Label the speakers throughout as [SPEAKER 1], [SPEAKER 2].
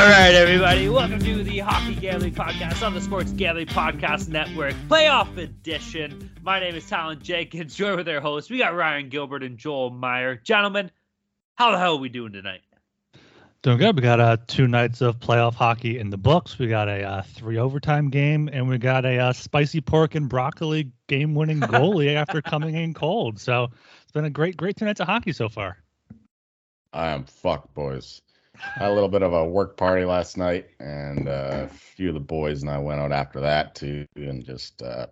[SPEAKER 1] All right, everybody, welcome to the Hockey Gambling Podcast on the Sports Gambling Podcast Network, playoff edition. My name is Talon Jenkins, joined with our hosts. We got Ryan Gilbert and Joel Meyer. Gentlemen, how the hell are we doing tonight?
[SPEAKER 2] Doing good. We got uh, two nights of playoff hockey in the books. We got a uh, three overtime game, and we got a uh, spicy pork and broccoli game winning goalie after coming in cold. So it's been a great, great two nights of hockey so far.
[SPEAKER 3] I am fucked, boys. Had a little bit of a work party last night, and uh, a few of the boys and I went out after that too, and just uh,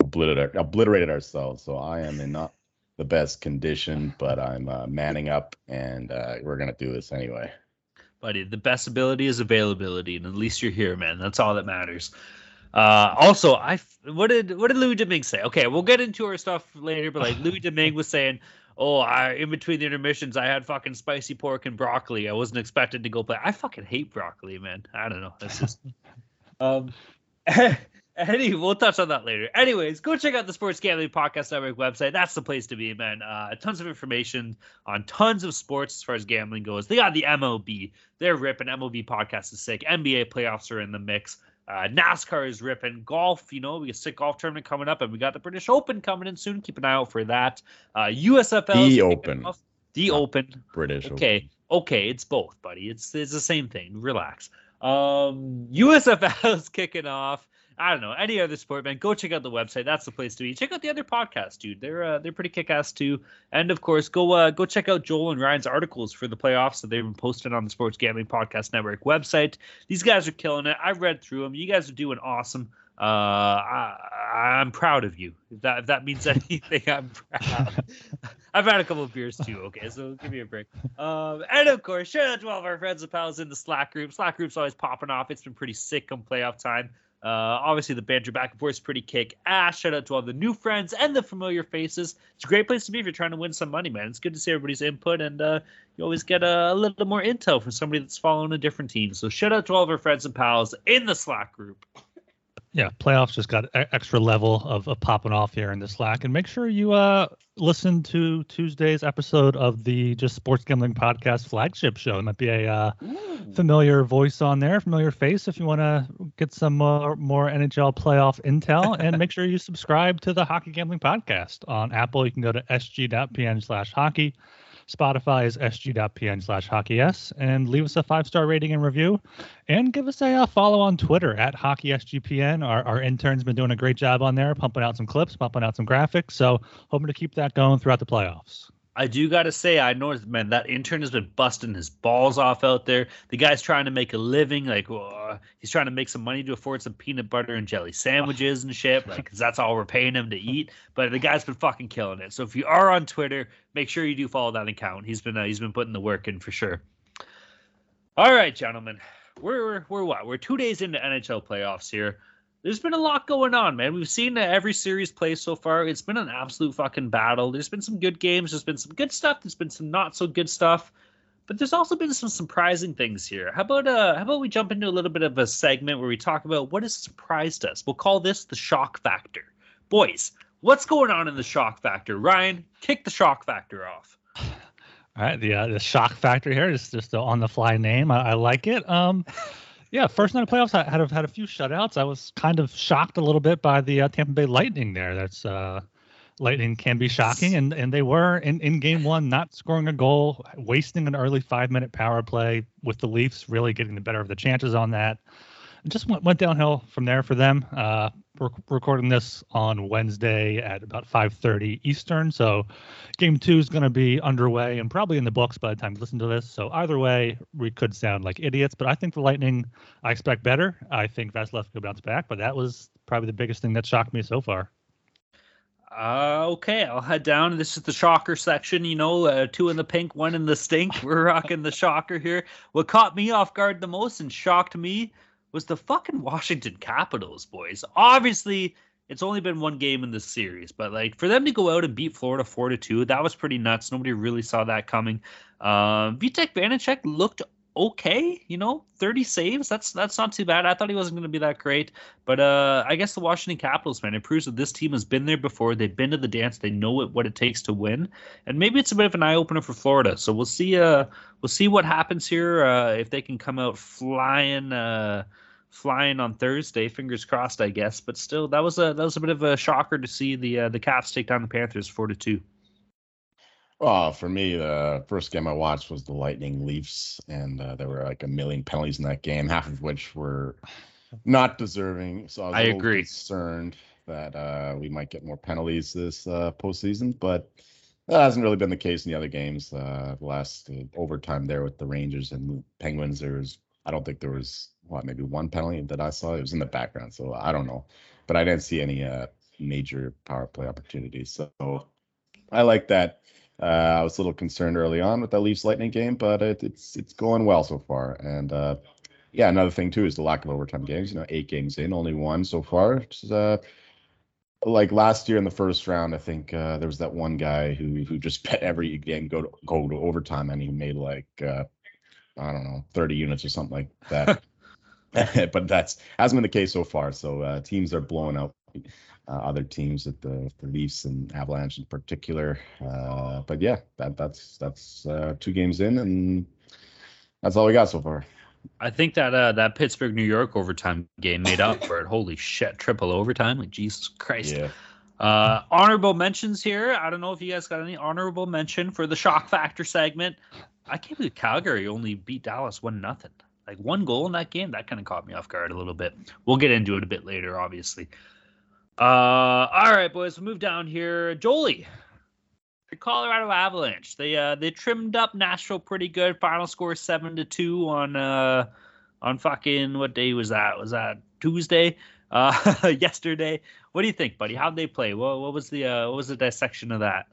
[SPEAKER 3] obliterated obliterated ourselves. So I am in not the best condition, but I'm uh, manning up, and uh, we're gonna do this anyway.
[SPEAKER 1] Buddy, the best ability is availability, and at least you're here, man. That's all that matters. Uh, also, I what did what did Louis Domingue say? Okay, we'll get into our stuff later, but like Louis Domingue was saying, oh, I in between the intermissions, I had fucking spicy pork and broccoli. I wasn't expected to go play. I fucking hate broccoli, man. I don't know. That's just. um. Any, we'll touch on that later. Anyways, go check out the Sports Gambling Podcast Network website. That's the place to be, man. Uh, tons of information on tons of sports as far as gambling goes. They got the MLB. They're ripping. MLB podcast is sick. NBA playoffs are in the mix. Uh, NASCAR is ripping. Golf, you know, we got a sick golf tournament coming up, and we got the British Open coming in soon. Keep an eye out for that. Uh, USFL.
[SPEAKER 3] The Open.
[SPEAKER 1] Off. The
[SPEAKER 3] Not
[SPEAKER 1] Open.
[SPEAKER 3] British.
[SPEAKER 1] Okay, okay, it's both, buddy. It's it's the same thing. Relax. Um, USFL is kicking off. I don't know any other sport, man. Go check out the website. That's the place to be. Check out the other podcasts, dude. They're uh, they're pretty kick ass too. And of course, go uh, go check out Joel and Ryan's articles for the playoffs that they've been posted on the Sports Gambling Podcast Network website. These guys are killing it. I've read through them. You guys are doing awesome. Uh, I, I'm proud of you. If that if that means anything, I'm proud. I've had a couple of beers too. Okay, so give me a break. Um, and of course, shout out to all of our friends and pals in the Slack group. Slack group's always popping off. It's been pretty sick come playoff time. Uh, obviously, the banter back and forth is pretty kick ass. Shout out to all the new friends and the familiar faces. It's a great place to be if you're trying to win some money, man. It's good to see everybody's input, and uh, you always get a, a little more intel from somebody that's following a different team. So, shout out to all of our friends and pals in the Slack group.
[SPEAKER 2] Yeah, playoffs just got extra level of, of popping off here in the Slack, and make sure you uh listen to Tuesday's episode of the Just Sports Gambling Podcast flagship show. It might be a uh, familiar voice on there, familiar face if you want to get some more, more NHL playoff intel. and make sure you subscribe to the Hockey Gambling Podcast on Apple. You can go to sg.pn slash hockey. Spotify is sg.pn slash hockeys and leave us a five star rating and review and give us a uh, follow on Twitter at hockeysgpn. Our, our intern's been doing a great job on there, pumping out some clips, pumping out some graphics. So hoping to keep that going throughout the playoffs.
[SPEAKER 1] I do got to say, I know, man, that intern has been busting his balls off out there. The guy's trying to make a living. Like, uh, he's trying to make some money to afford some peanut butter and jelly sandwiches and shit. Like, cause that's all we're paying him to eat. But the guy's been fucking killing it. So if you are on Twitter, make sure you do follow that account. He's been uh, he's been putting the work in for sure. All right, gentlemen, we're we're what? We're two days into NHL playoffs here there's been a lot going on, man. We've seen every series play so far. It's been an absolute fucking battle. There's been some good games. There's been some good stuff. There's been some not so good stuff. But there's also been some surprising things here. How about uh how about we jump into a little bit of a segment where we talk about what has surprised us? We'll call this the shock factor. Boys, what's going on in the shock factor? Ryan, kick the shock factor off.
[SPEAKER 2] All right, the uh, the shock factor here is just the on the fly name. I, I like it. Um Yeah, first night of playoffs, I had had a few shutouts. I was kind of shocked a little bit by the uh, Tampa Bay Lightning. There, that's uh, Lightning can be shocking, and and they were in in game one not scoring a goal, wasting an early five minute power play with the Leafs really getting the better of the chances on that. Just went, went downhill from there for them. Uh, we're recording this on Wednesday at about 5:30 Eastern, so game two is going to be underway and probably in the books by the time you listen to this. So either way, we could sound like idiots, but I think the Lightning, I expect better. I think Vasilevskiy will bounce back, but that was probably the biggest thing that shocked me so far.
[SPEAKER 1] Uh, okay, I'll head down. This is the shocker section. You know, uh, two in the pink, one in the stink. We're rocking the shocker here. What caught me off guard the most and shocked me was the fucking Washington Capitals, boys. Obviously, it's only been one game in this series, but like for them to go out and beat Florida four to two, that was pretty nuts. Nobody really saw that coming. Um, Vitek Vanecek looked okay, you know, 30 saves. That's that's not too bad. I thought he wasn't going to be that great, but uh, I guess the Washington Capitals, man, it proves that this team has been there before. They've been to the dance. They know it, what it takes to win, and maybe it's a bit of an eye opener for Florida. So we'll see. Uh, we'll see what happens here. Uh, if they can come out flying. Uh, flying on Thursday. Fingers crossed, I guess. But still, that was a that was a bit of a shocker to see the uh, the Caps take down the Panthers four to two.
[SPEAKER 3] Well, for me, the first game I watched was the Lightning Leafs, and uh, there were like a million penalties in that game, half of which were not deserving. So I was
[SPEAKER 1] I agree.
[SPEAKER 3] concerned that uh, we might get more penalties this uh, postseason, but that hasn't really been the case in the other games. Uh, the last uh, overtime there with the Rangers and Penguins, there was I don't think there was what maybe one penalty that I saw. It was in the background, so I don't know, but I didn't see any uh, major power play opportunities. So I like that uh, I was a little concerned early on with that Leafs Lightning game, but it, it's it's going well so far. And uh, yeah, another thing too is the lack of overtime games. You know, eight games in, only one so far. Is, uh, like last year in the first round, I think uh, there was that one guy who who just bet every game go to go to overtime, and he made like uh, I don't know thirty units or something like that. but that's hasn't been the case so far. So uh, teams are blowing out uh, other teams at the, the Leafs and Avalanche in particular. Uh, but yeah, that that's that's uh, two games in, and that's all we got so far.
[SPEAKER 1] I think that uh, that Pittsburgh New York overtime game made up for it. Holy shit, triple overtime! Like Jesus Christ.
[SPEAKER 3] Yeah.
[SPEAKER 1] Uh, honorable mentions here. I don't know if you guys got any honorable mention for the shock factor segment. I can't believe Calgary only beat Dallas one nothing. Like one goal in that game, that kind of caught me off guard a little bit. We'll get into it a bit later, obviously. Uh, all right, boys, we'll move down here. Jolie, the Colorado Avalanche. They uh they trimmed up Nashville pretty good. Final score seven to two on uh on fucking what day was that? Was that Tuesday? Uh, yesterday. What do you think, buddy? How'd they play? What what was the uh what was the dissection of that?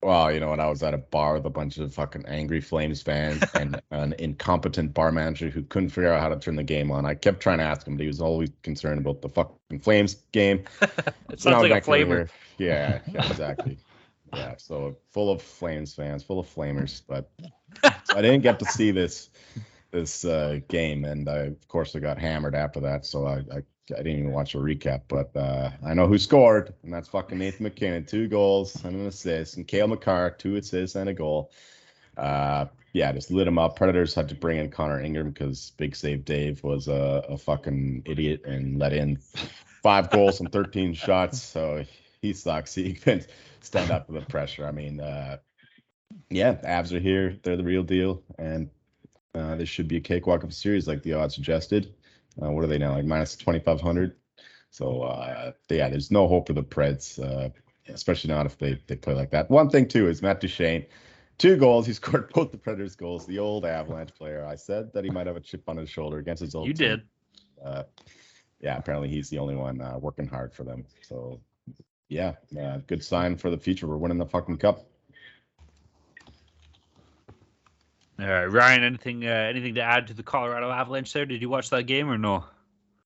[SPEAKER 3] Well, you know, when I was at a bar with a bunch of fucking angry Flames fans and an incompetent bar manager who couldn't figure out how to turn the game on, I kept trying to ask him, but he was always concerned about the fucking Flames game.
[SPEAKER 1] it sounds like a flavor.
[SPEAKER 3] Yeah, yeah, exactly. yeah, so full of Flames fans, full of Flamers, but so I didn't get to see this this uh, game, and I, of course I got hammered after that, so I, I I didn't even watch a recap, but uh, I know who scored, and that's fucking Nathan MacKinnon, two goals and an assist, and Cale Makar, two assists and a goal. Uh, yeah, just lit him up. Predators had to bring in Connor Ingram because Big Save Dave was a, a fucking idiot and let in five goals and 13 shots, so he sucks. He can stand up to the pressure. I mean, uh, yeah, Avs are here. They're the real deal, and uh, this should be a cakewalk of a series like the odds suggested. Uh, what are they now? Like minus 2,500. So uh, yeah, there's no hope for the Preds, uh, especially not if they, they play like that. One thing too is Matt Duchene, two goals. He scored both the Predators' goals. The old Avalanche player. I said that he might have a chip on his shoulder against his old.
[SPEAKER 1] You
[SPEAKER 3] team.
[SPEAKER 1] did.
[SPEAKER 3] Uh, yeah, apparently he's the only one uh, working hard for them. So yeah, uh, good sign for the future. We're winning the fucking cup.
[SPEAKER 1] All right, Ryan. Anything uh, anything to add to the Colorado Avalanche there? Did you watch that game or no?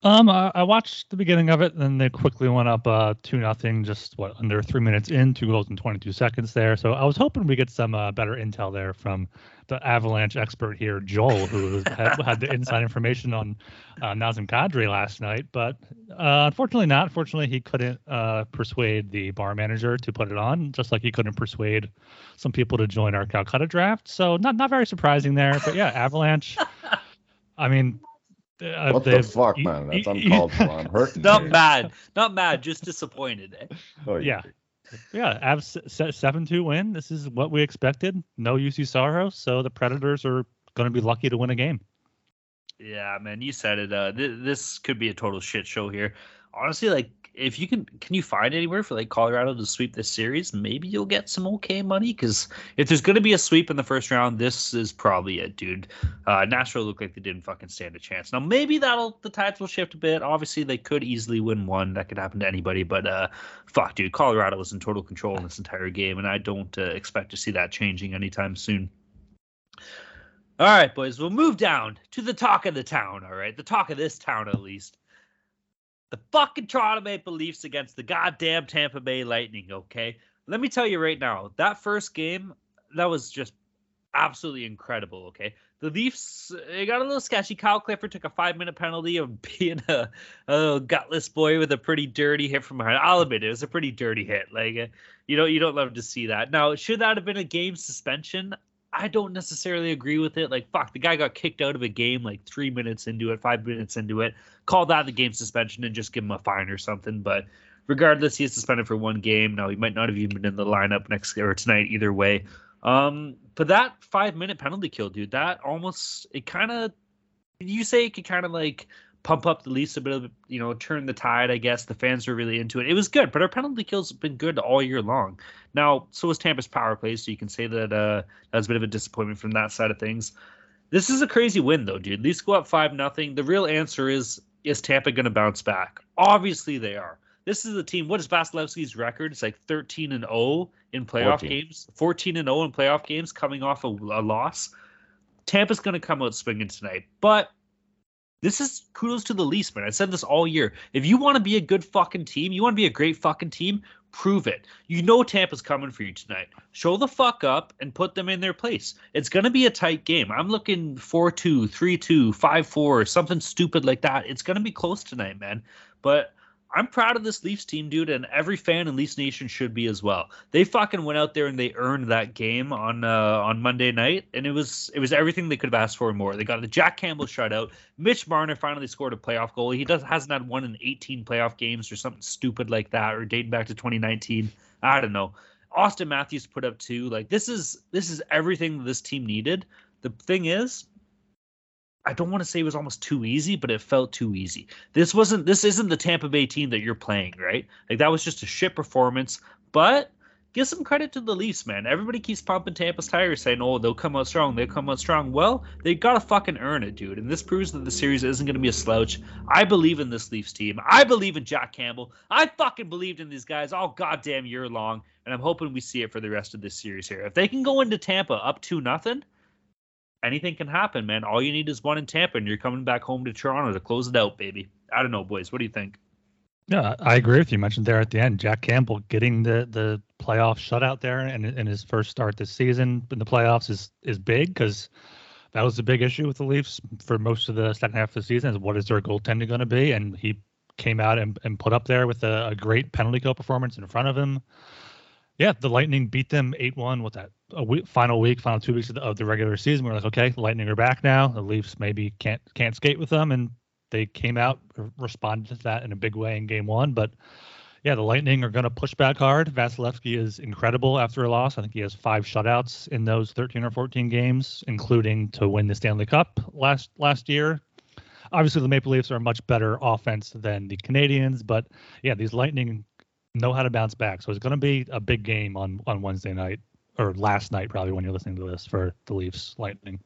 [SPEAKER 2] Um, I, I watched the beginning of it, and they quickly went up uh two nothing, just what under three minutes in, two goals in 22 seconds there. So I was hoping we get some uh, better intel there from the Avalanche expert here, Joel, who had, had the inside information on uh, Nazem Kadri last night. But uh, unfortunately, not. Unfortunately, he couldn't uh, persuade the bar manager to put it on, just like he couldn't persuade some people to join our Calcutta draft. So not not very surprising there. But yeah, Avalanche. I mean, uh,
[SPEAKER 3] What the fuck,
[SPEAKER 2] y-
[SPEAKER 3] man? That's uncalled for. I'm hurting.
[SPEAKER 1] Not
[SPEAKER 3] here.
[SPEAKER 1] mad, not mad, just disappointed. Eh?
[SPEAKER 3] Oh,
[SPEAKER 2] Yeah. Yeah, Avs seven two win. This is what we expected. No Juuse Saros, so the Predators are going to be lucky to win a game.
[SPEAKER 1] Yeah, man, you said it. Uh, th- this could be a total shit show here. Honestly, like if you can can you find anywhere for like Colorado to sweep this series, maybe you'll get some okay money. Because if there's gonna be a sweep in the first round, this is probably it, dude. Uh, Nashville looked like they didn't fucking stand a chance. Now maybe that'll the tides will shift a bit. Obviously, they could easily win one. That could happen to anybody. But uh, fuck, dude, Colorado was in total control in this entire game, and I don't uh, expect to see that changing anytime soon. All right, boys, we'll move down to the talk of the town. All right, the talk of this town at least the fucking Toronto Maple Leafs against the goddamn Tampa Bay Lightning, okay? Let me tell you right now, that first game, that was just absolutely incredible, okay? The Leafs it got a little sketchy. Kyle Clifford took a five minute penalty of being a, a gutless boy with a pretty dirty hit from behind. I'll admit it, was a pretty dirty hit. Like uh, you know, you don't love to see that. Now, should that have been a game suspension? I don't necessarily agree with it. Like, fuck, the guy got kicked out of a game like three minutes into it, five minutes into it. Call that the game suspension and just give him a fine or something. But regardless, he is suspended for one game. Now he might not have even been in the lineup next or tonight either way. Um, but that five minute penalty kill, dude, that almost it kind of you say it could kind of like pump up the Leafs a bit of, you know, turn the tide, I guess. The fans were really into it. It was good, but our penalty kills have been good all year long. Now, so was Tampa's power play, so you can say that uh, that was a bit of a disappointment from that side of things. This is a crazy win, though, dude. Leafs go up 5 nothing. The real answer is is Tampa going to bounce back? Obviously, they are. This is a team. What is Vasilevskiy's record? It's like 13 and 0 in playoff 14. games, 14 and 0 in playoff games, coming off a, a loss. Tampa's going to come out swinging tonight, but this is kudos to the Leafs, man. I said this all year. If you want to be a good fucking team, you want to be a great fucking team, prove it. You know Tampa's coming for you tonight. Show the fuck up and put them in their place. It's going to be a tight game. I'm looking 4 2, 3 2, 5 4, something stupid like that. It's going to be close tonight, man. But I'm proud of this Leafs team, dude, and every fan in Leafs Nation should be as well. They fucking went out there and they earned that game on uh, on Monday night, and it was it was everything they could have asked for and more. They got the Jack Campbell shutout. Mitch Marner finally scored a playoff goal. He does hasn't had one in 18 playoff games or something stupid like that, or dating back to 2019. I don't know. Auston Matthews put up two. Like this is this is everything this team needed. The thing is, I don't want to say it was almost too easy, but it felt too easy. This wasn't this isn't the Tampa Bay team that you're playing, right? Like that was just a shit performance. But give some credit to the Leafs, man. Everybody keeps pumping Tampa's tires, saying, "Oh, they'll come out strong. They'll come out strong." Well, they gotta fucking earn it, dude. And this proves that the series isn't gonna be a slouch. I believe in this Leafs team. I believe in Jack Campbell. I fucking believed in these guys all goddamn year long, and I'm hoping we see it for the rest of this series here. If they can go into Tampa up two nothing anything can happen, man. All you need is one in Tampa, and you're coming back home to Toronto to close it out, baby. I don't know, boys. What do you think?
[SPEAKER 2] Yeah, I agree with you. mentioned there at the end, Jack Campbell getting the the playoff shutout there and in his first start this season in the playoffs is is big because that was the big issue with the Leafs for most of the second half of the season. Is what is their goaltending going to be? And he came out and, and put up there with a, a great penalty kill performance in front of him. Yeah, the Lightning beat them eight one. What's that? A week, final week, final two weeks of the, of the regular season. We're like, okay, the Lightning are back now. The Leafs maybe can't can't skate with them, and they came out responded to that in a big way in Game One. But yeah, the Lightning are going to push back hard. Vasilevskiy is incredible after a loss. I think he has five shutouts in those 13 or 14 games, including to win the Stanley Cup last last year. Obviously, the Maple Leafs are a much better offense than the Canadiens, but yeah, these Lightning know how to bounce back. So it's going to be a big game on on Wednesday night or last night, probably when you're listening to this for the Leafs Lightning.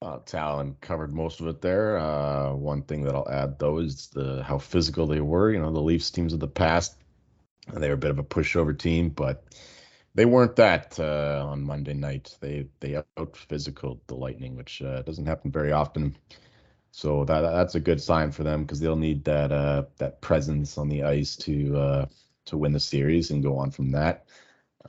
[SPEAKER 3] Uh, Talon covered most of it there. Uh, one thing that I'll add though is the how physical they were. You know, the Leafs teams of the past, they were a bit of a pushover team, but they weren't that uh, on Monday night. They they out physical the Lightning, which uh, doesn't happen very often. So that that's a good sign for them because they'll need that uh, that presence on the ice to uh, to win the series and go on from that.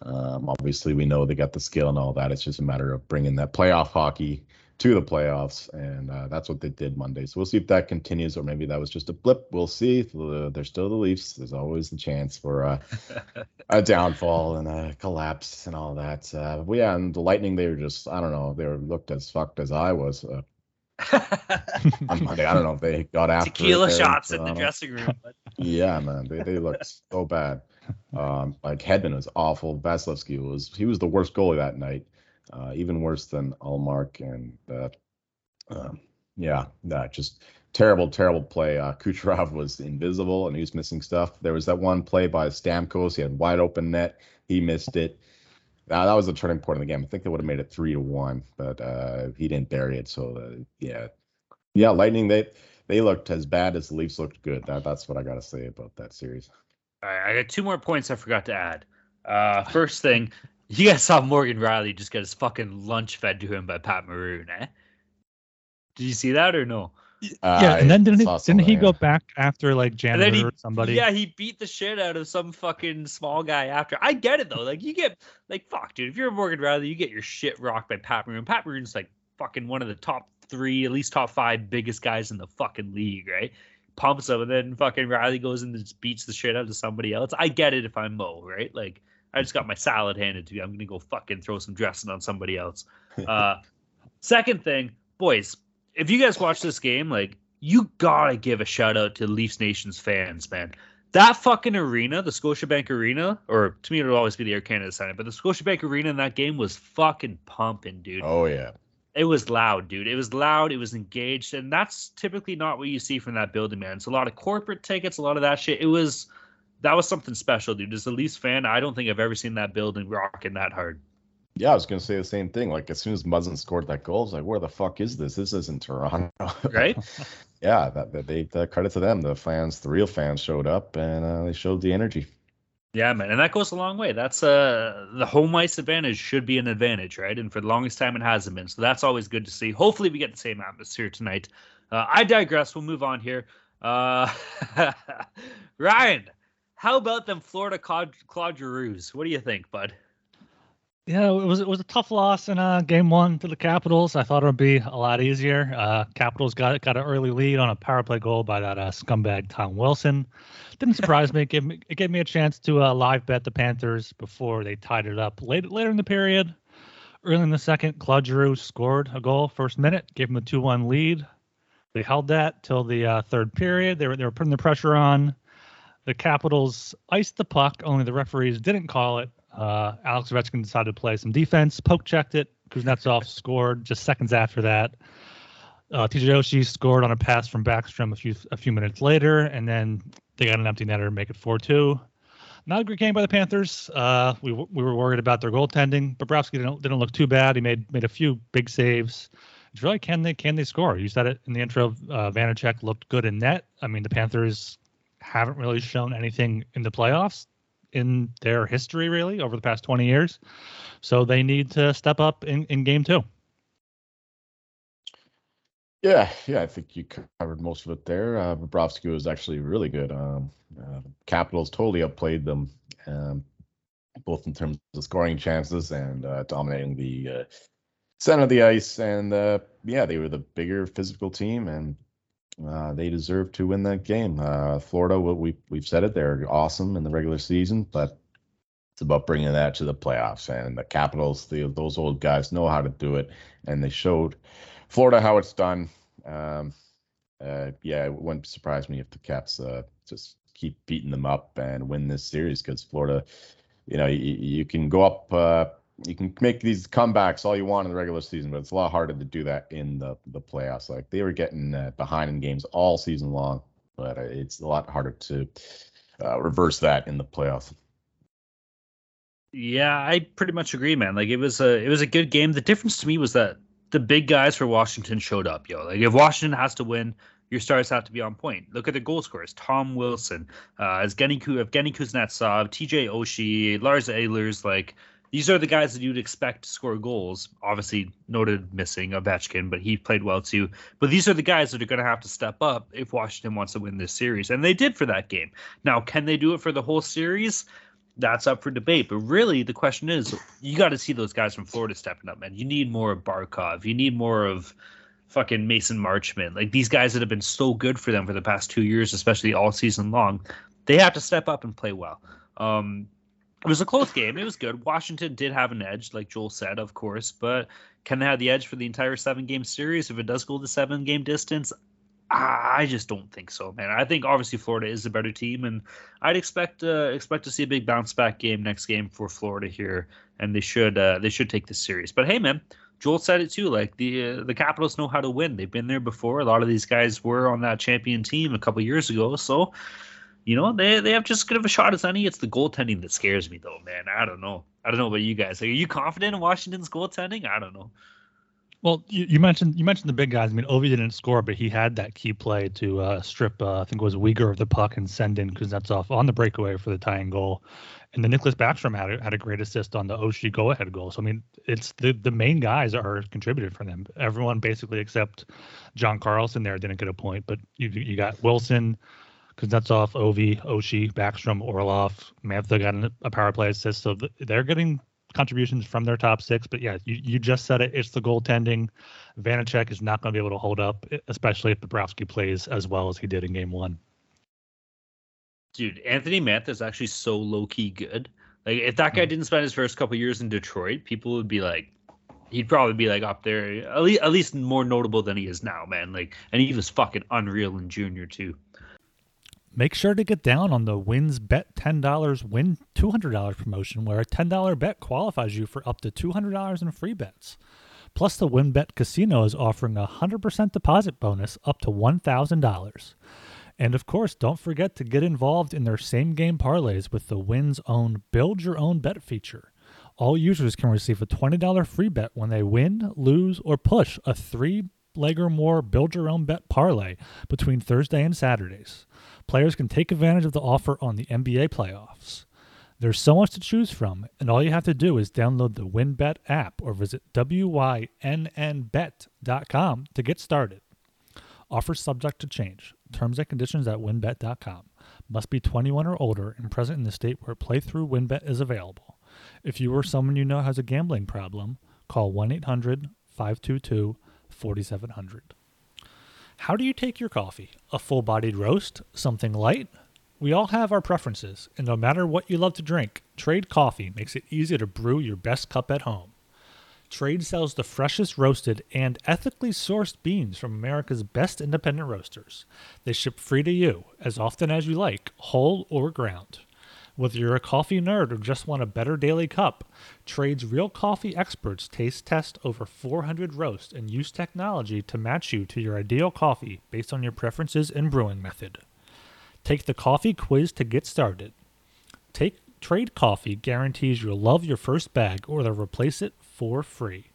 [SPEAKER 3] Um, obviously, we know they got the skill and all that. It's just a matter of bringing that playoff hockey to the playoffs, and uh, that's what they did Monday. So we'll see if that continues, or maybe that was just a blip. We'll see. They're still the Leafs. There's always the chance for uh, a downfall and a collapse and all that. Uh, but yeah, and the Lightning, they were just I don't know. They were looked as fucked as I was uh, on Monday. I don't know if they got after
[SPEAKER 1] tequila shots in the dressing room. But...
[SPEAKER 3] Yeah, man, they they looked so bad. Um, like Hedman was awful. Vasilevskiy was he was the worst goalie that night, uh, even worse than Ullmark and uh, um, Yeah, no, just terrible, terrible play. Uh, Kucherov was invisible and he was missing stuff. There was that one play by Stamkos. He had wide open net. He missed it. That was the turning point in the game. I think they would have made it three to one, but uh, he didn't bury it. So uh, yeah, yeah, Lightning they they looked as bad as the Leafs looked good. That, that's what I got to say about that series.
[SPEAKER 1] All right, I got two more points I forgot to add. Uh, first thing, you guys saw Morgan Rielly just get his fucking lunch fed to him by Pat Maroon, eh? Did you see that or no?
[SPEAKER 2] Uh, yeah, and then didn't he, didn't he go back after like janitor he, or somebody?
[SPEAKER 1] Yeah, he beat the shit out of some fucking small guy after. I get it though. Like you get like fuck, dude. If you're a Morgan Rielly, you get your shit rocked by Pat Maroon. Pat Maroon's like fucking one of the top three, at least top five biggest guys in the fucking league, right? Pumps him and then fucking Rielly goes and just beats the shit out of somebody else. I get it if I'm Mo, right? Like I just got my salad handed to me. I'm gonna go fucking throw some dressing on somebody else. Uh, second thing, boys, if you guys watch this game, like you gotta give a shout out to Leafs Nation's fans, man. That fucking arena, the Scotiabank Arena, or to me it'll always be the Air Canada Center, but the Scotiabank Arena in that game was fucking pumping, dude.
[SPEAKER 3] Oh yeah.
[SPEAKER 1] It was loud, dude. It was loud. It was engaged, and that's typically not what you see from that building, man. It's a lot of corporate tickets, a lot of that shit. It was that was something special, dude. As a Leafs fan, I don't think I've ever seen that building rocking that hard.
[SPEAKER 3] Yeah, I was gonna say the same thing. Like as soon as Muzzin scored that goal, I was like, "Where the fuck is this? This isn't Toronto."
[SPEAKER 1] right?
[SPEAKER 3] yeah, that, that they the credit to them. The fans, the real fans, showed up and uh, they showed the energy.
[SPEAKER 1] Yeah, man, and that goes a long way. That's uh the home ice advantage should be an advantage, right? And for the longest time, it hasn't been. So that's always good to see. Hopefully, we get the same atmosphere tonight. Uh, I digress. We'll move on here. Uh, Ryan, how about them Florida Claude, Claude Giroux? What do you think, bud?
[SPEAKER 2] Yeah, it was it was a tough loss in uh, game one to the Capitals. I thought it would be a lot easier. Uh, Capitals got got an early lead on a power play goal by that uh, scumbag Tom Wilson. Didn't surprise me. It gave me it gave me a chance to uh, live bet the Panthers before they tied it up late, later in the period. Early in the second, Claude Giroux scored a goal first minute, gave him a two one lead. They held that till the uh, third period. They were they were putting the pressure on. The Capitals iced the puck, only the referees didn't call it uh, Alex Ovechkin decided to play some defense, poke checked it. Kuznetsov scored just seconds after that. Uh, TJ Oshie scored on a pass from Backstrom a few a few minutes later, and then they got an empty netter to make it 4-2. Not a great game by the Panthers. Uh, we we were worried about their goaltending. Bobrovsky didn't didn't look too bad. He made made a few big saves. It's really can they can they score? You said it in the intro. Uh, Vanecek looked good in net. I mean the Panthers haven't really shown anything in the playoffs in their history, really, over the past 20 years. So they need to step up in, in game two.
[SPEAKER 3] Yeah, yeah, I think you covered most of it there. Uh, Bobrovsky was actually really good. Um, uh, Capitals totally outplayed them, um, both in terms of scoring chances and uh, dominating the uh, center of the ice. And uh, yeah, they were the bigger physical team, and uh, they deserve to win that game. Uh, Florida, we we've said it, they're awesome in the regular season, but it's about bringing that to the playoffs. And the Capitals, the, those old guys know how to do it, and they showed Florida how it's done. Um, uh, yeah, it wouldn't surprise me if the Caps uh, just keep beating them up and win this series because Florida, you know, you, you can go up uh, you can make these comebacks all you want in the regular season, but it's a lot harder to do that in the the playoffs. Like they were getting uh, behind in games all season long, but uh, it's a lot harder to uh, reverse that in the playoffs.
[SPEAKER 1] Yeah, I pretty much agree, man. Like it was a it was a good game. The difference to me was that the big guys for Washington showed up, yo. Like if Washington has to win, your stars have to be on point. Look at the goal scorers: Tom Wilson, uh, Evgeny Kuznetsov, T.J. Oshie, Lars Ehlers, like these are the guys that you'd expect to score goals. Obviously, noted missing Ovechkin, but he played well too. But these are the guys that are going to have to step up if Washington wants to win this series, and they did for that game. Now, can they do it for the whole series? That's up for debate. But really, the question is, you got to see those guys from Florida stepping up, man. You need more of Barkov. You need more of fucking Mason Marchment. Like these guys that have been so good for them for the past two years, especially all season long. They have to step up and play well. Um, it was a close game. It was good. Washington did have an edge, like Joel said, of course, but can they have the edge for the entire seven game series if it does go the seven game distance? I just don't think so, man. I think obviously Florida is a better team, and I'd expect uh, expect to see a big bounce back game next game for Florida here, and they should uh, they should take this series. But hey, man, Joel said it too. Like the uh, the Capitals know how to win. They've been there before. A lot of these guys were on that champion team a couple years ago. So, you know, they they have just good of a shot as any. It's the goaltending that scares me, though, man. I don't know. I don't know about you guys. Are you confident in Washington's goaltending? I don't know.
[SPEAKER 4] Well, you, you, mentioned you mentioned the big guys. I mean, Ovi didn't score, but he had that key play to uh, strip, uh, I think it was Weegar of the puck and send in Kuznetsov on the breakaway for the tying goal. And then Nicholas Backstrom had a, had a great assist on the Oshie go ahead goal. So I mean, it's the the main guys are contributed for them. Everyone basically except John Carlson there didn't get a point, but you you got Wilson, Kuznetsov, Ovi, Oshie, Backstrom, Orlov, Mantha got a power play assist. So they're getting contributions from their top six. But yeah, you, you just said it. It's the goaltending. Vanecek is not going to be able to hold up, especially if Bobrovsky plays as well as he did in game one.
[SPEAKER 1] Dude, Anthony Mantha is actually so low key good. Like if that guy mm-hmm. didn't spend his first couple years in Detroit, people would be like, he'd probably be like up there, at least, at least more notable than he is now, man. Like, and he was fucking unreal in junior too.
[SPEAKER 2] Make sure to get down on the wins bet $10 win $200 promotion where a $10 bet qualifies you for up to $200 in free bets. Plus the WynnBET Casino is offering a 100% deposit bonus up to $1,000. And of course, don't forget to get involved in their same game parlays with the win's own Build Your Own Bet feature. All users can receive a $20 free bet when they win, lose, or push a three leg or more Build Your Own Bet parlay between Thursday and Saturdays. Players can take advantage of the offer on the NBA playoffs. There's so much to choose from, and all you have to do is download the WynnBET app or visit wynnbet.com to get started. Offer subject to change. Terms and conditions at wynnbet.com. Must be 21 or older and present in the state where playthrough WynnBET is available. If you or someone you know has a gambling problem, call 1 800 522 4700. How do you take your coffee? A full bodied roast? Something light? We all have our preferences, and no matter what you love to drink, Trade Coffee makes it easy to brew your best cup at home. Trade sells the freshest roasted and ethically sourced beans from America's best independent roasters. They ship free to you, as often as you like, whole or ground. Whether you're a coffee nerd or just want a better daily cup, Trade's real coffee experts taste test over 400 roasts and use technology to match you to your ideal coffee based on your preferences and brewing method. Take the coffee quiz to get started. Take Trade Coffee guarantees you'll love your first bag or they'll replace it for free.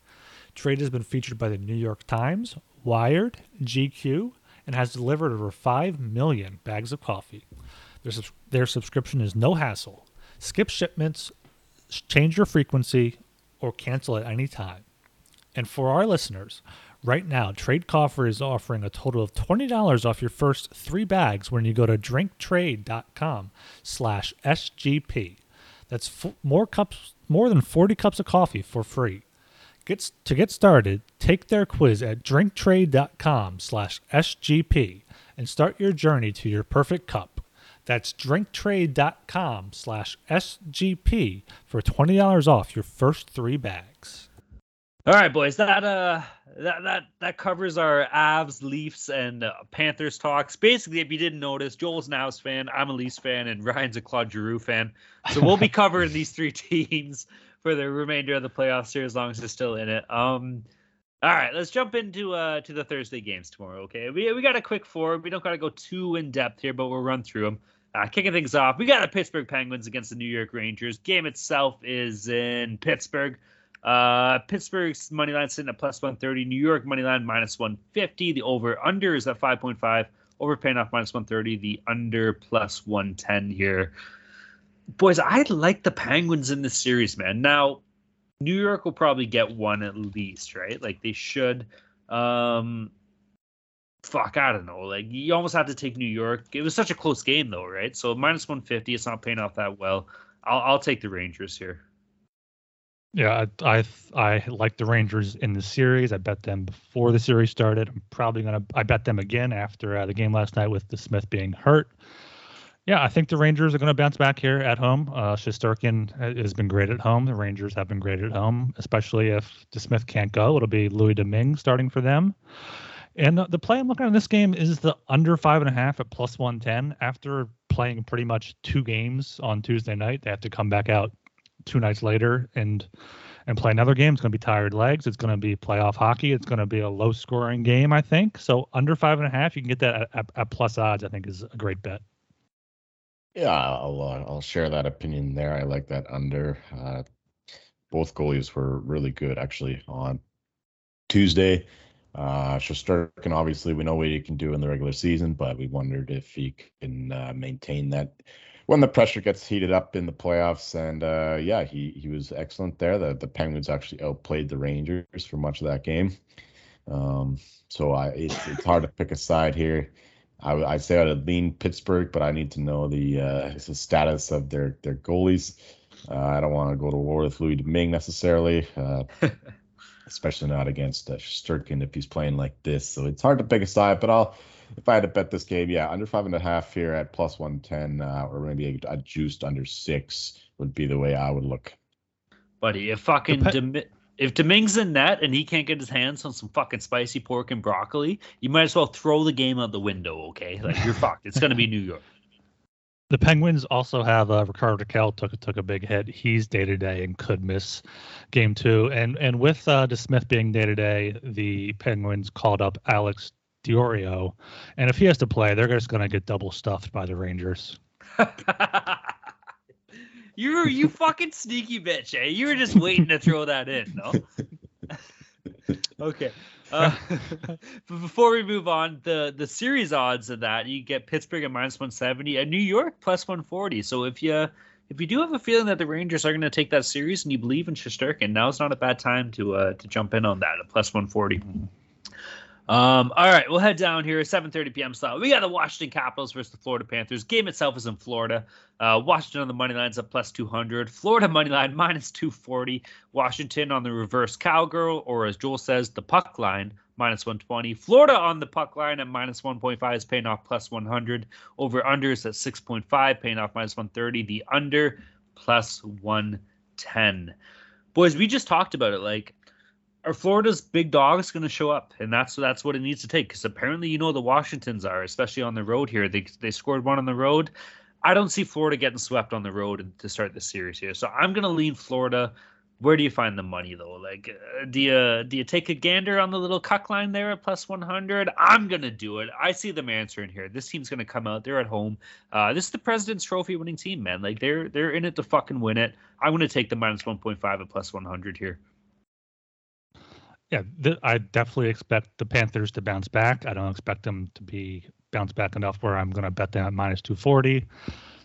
[SPEAKER 2] Trade has been featured by the New York Times, Wired, GQ, and has delivered over 5 million bags of coffee. Their, their subscription is no hassle. Skip shipments, change your frequency, or cancel at any time. And for our listeners, right now, Trade Coffee is offering a total of $20 off your first three bags when you go to drinktrade.com slash SGP. That's f- more cups, more than 40 cups of coffee for free. Get, to get started, take their quiz at drinktrade.com slash SGP and start your journey to your perfect cup. That's drinktrade.com slash SGP for $20 off your first three bags.
[SPEAKER 1] All right, boys. That uh that that that covers our Avs, Leafs, and uh, Panthers talks. Basically, if you didn't notice, Joel's an Avs fan, I'm a Leafs fan, and Ryan's a Claude Giroux fan. So we'll be covering these three teams for the remainder of the playoffs here, as long as they're still in it. Um, all right, let's jump into uh to the Thursday games tomorrow. Okay, we we got a quick four. We don't got to go too in depth here, but we'll run through them. Uh, kicking things off, we got the Pittsburgh Penguins against the New York Rangers. Game itself is in Pittsburgh. Uh, Pittsburgh's money line sitting at plus 130. New York money line minus 150. The over under is at 5.5. Over paying off minus 130. The under plus 110 here. Boys, I like the Penguins in this series, man. Now, New York will probably get one at least, right? Like they should. Um, fuck, I don't know. Like you almost have to take New York. It was such a close game though, right? So minus 150, it's not paying off that well. I'll, I'll take the Rangers here.
[SPEAKER 4] Yeah, I, I, I like the Rangers in the series. I bet them before the series started. I'm probably gonna I bet them again after uh, the game last night with DeSmith being hurt. Yeah, I think the Rangers are going to bounce back here at home. Uh, Shesterkin has been great at home. The Rangers have been great at home, especially if DeSmith can't go. It'll be Louis Domingue starting for them. And the, play I'm looking at in this game is the under five and a half at plus 110. After playing pretty much two games on Tuesday night, they have to come back out two nights later and
[SPEAKER 2] and play another game. It's going to be tired legs. It's going to be playoff hockey. It's going to be a low scoring game, I think. So under five and a half, you can get that at, at, at plus odds. I think is a great bet.
[SPEAKER 3] Yeah, I'll uh, I'll share that opinion there. I like that under. Uh, both goalies were really good actually on Tuesday. Uh, Shesterkin, obviously, we know what he can do in the regular season, but we wondered if he can uh, maintain that when the pressure gets heated up in the playoffs. And uh, yeah, he he was excellent there. The the Penguins actually outplayed the Rangers for much of that game. Um, so I it's, it's hard to pick a side here. I I say I'd lean Pittsburgh, but I need to know the uh, the status of their their goalies. Uh, I don't want to go to war with Louis Domingue necessarily. Uh, especially not against uh, Sturkin if he's playing like this. So it's hard to pick a side, but I'll if I had to bet this game, yeah, under five and a half here at plus one ten, uh, or maybe a, a, juiced under six would be the way I would look.
[SPEAKER 1] Buddy, if fucking Demi- if Domingue's in net and he can't get his hands on some fucking spicy pork and broccoli, you might as well throw the game out the window. Okay, like you're fucked. It's gonna be New York.
[SPEAKER 2] The Penguins also have uh, Rickard Rakell took took a big hit. He's day to day and could miss game two. And and with uh, DeSmith being day to day, the Penguins called up Alex D'Orio, and if he has to play, they're just going to get double stuffed by the Rangers.
[SPEAKER 1] you you fucking sneaky bitch, eh? You were just waiting to throw that in, no? okay. Uh, but before we move on, the the series odds of that you get Pittsburgh at minus 170 and New York plus 140. So if you if you do have a feeling that the Rangers are going to take that series and you believe in Shesterkin, now's not a bad time to uh, to jump in on that at plus 140. Um, all right, we'll head down here. 7:30 p.m. slot. We got the Washington Capitals versus the Florida Panthers. Game itself is in Florida. Uh, Washington on the money lines up plus 200. Florida money line minus 240. Washington on the reverse cowgirl, or as Joel says, the puck line minus 120. Florida on the puck line at minus 1.5 is paying off plus 100. Over unders at 6.5, paying off minus 130. The under plus 110. Boys, we just talked about it. Like are Florida's big dogs going to show up? And that's that's what it needs to take because apparently you know the Washingtons are, especially on the road here. They they scored one on the road. I don't see Florida getting swept on the road to start the series here, so I'm going to lean Florida. Where do you find the money though? Like, uh, do you do you take a gander on the little cuck line there at plus 100? I'm gonna do it. I see them answering here. This team's gonna come out. They're at home. Uh, this is the President's Trophy winning team, man. Like they're they're in it to fucking win it. I'm gonna take the minus 1.5 at plus 100 here.
[SPEAKER 2] Yeah, th- I definitely expect the Panthers to bounce back. I don't expect them to be bounce back enough where I'm going to bet them at minus 240.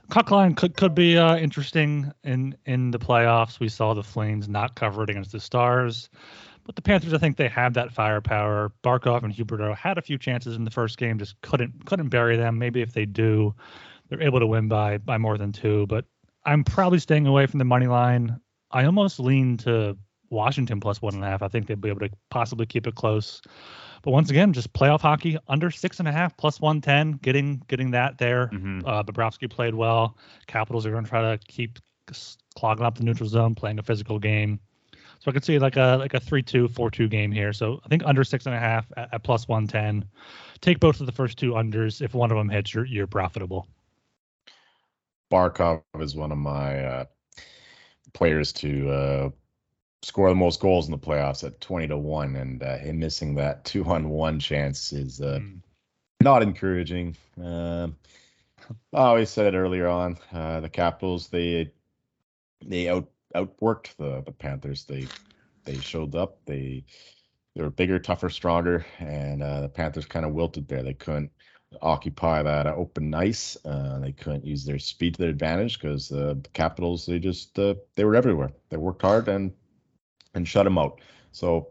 [SPEAKER 2] Cuck line could could be uh, interesting in in the playoffs. We saw the Flames not cover it against the Stars, but the Panthers, I think they have that firepower. Barkov and Huberdeau had a few chances in the first game, just couldn't couldn't bury them. Maybe if they do, they're able to win by by more than two. But I'm probably staying away from the money line. I almost lean to Washington plus one and a half. I think they'd be able to possibly keep it close. But once again, just playoff hockey under six and a half plus one ten, getting getting that there. Mm-hmm. Uh, Bobrovsky played well. Capitals are going to try to keep clogging up the neutral zone, playing a physical game. So I could see like a like a three two four two game here. So I think under six and a half at, at plus one ten. Take both of the first two unders. If one of them hits, you're you're profitable.
[SPEAKER 3] Barkov is one of my uh, players to uh, score the most goals in the playoffs at 20 to 1 and uh, him missing that 2 on 1 chance is uh, mm. not encouraging. Uh, i always said it earlier on uh, the capitals they they out outworked the the panthers. They they showed up they they were bigger tougher stronger and uh, the panthers kind of wilted there. They couldn't occupy that open ice uh, they couldn't use their speed to their advantage because the capitals they just they were everywhere. They worked hard and and shut them out. So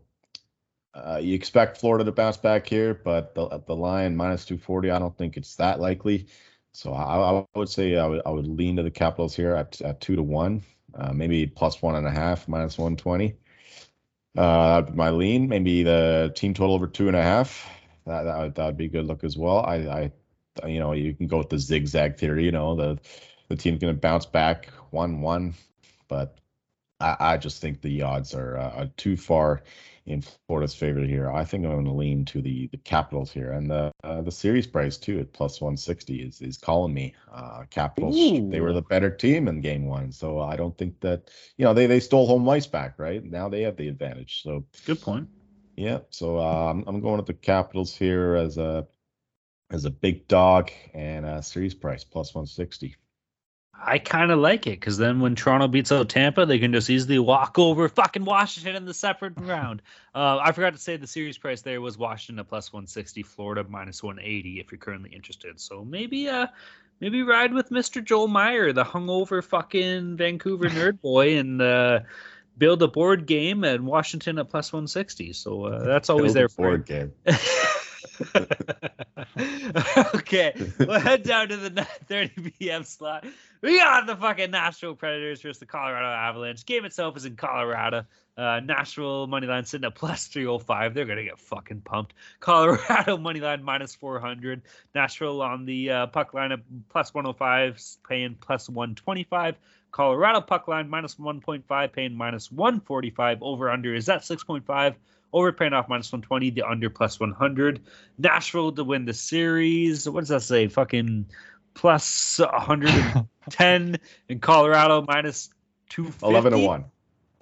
[SPEAKER 3] uh, you expect Florida to bounce back here, but the, the line minus 240, I don't think it's that likely. So I, I would say I would, I would lean to the Capitals here at, at two to one, uh, maybe plus one and a half, minus 120. Uh, my lean, maybe the team total over two and a half. That that would, that would be good look as well. I, I, you know, you can go with the zigzag theory. You know, the the team's going to bounce back one one, but I, I just think the odds are, uh, too far in Florida's favor here. I think I'm going to lean to the the Capitals here, and the uh, the series price too at plus 160 is is calling me. Uh, Capitals, Ooh. they were the better team in Game One, so I don't think that you know they they stole home ice back, right? Now they have the advantage. So
[SPEAKER 1] good point.
[SPEAKER 3] Yeah, so um, I'm going with the Capitals here as a as a big dog and a series price plus 160.
[SPEAKER 1] I kind of like it because then when Toronto beats out Tampa, they can just easily walk over fucking Washington in the separate round. Uh, I forgot to say the series price there was Washington at plus 160, Florida minus 180 if you're currently interested. So maybe uh maybe ride with Mr. Joel Meyer, the hungover fucking Vancouver nerd boy, and uh, build a board game and Washington at plus 160. So uh, that's always build there for
[SPEAKER 3] board game.
[SPEAKER 1] okay, we'll head down to the 9:30 p.m. slot. We got the fucking Nashville Predators versus the Colorado Avalanche. Game itself is in Colorado. Uh, Nashville money line sitting at plus 305. They're gonna get fucking pumped. Colorado money line minus 400. Nashville on the uh, puck line at plus 105, paying plus 125. Colorado puck line minus 1.5, paying minus 145. Over under is that 6.5. Over paying off minus 120. The under plus 100. Nashville to win the series. What does that say? Fucking plus 110. in Colorado minus 250.
[SPEAKER 3] 11 to 1.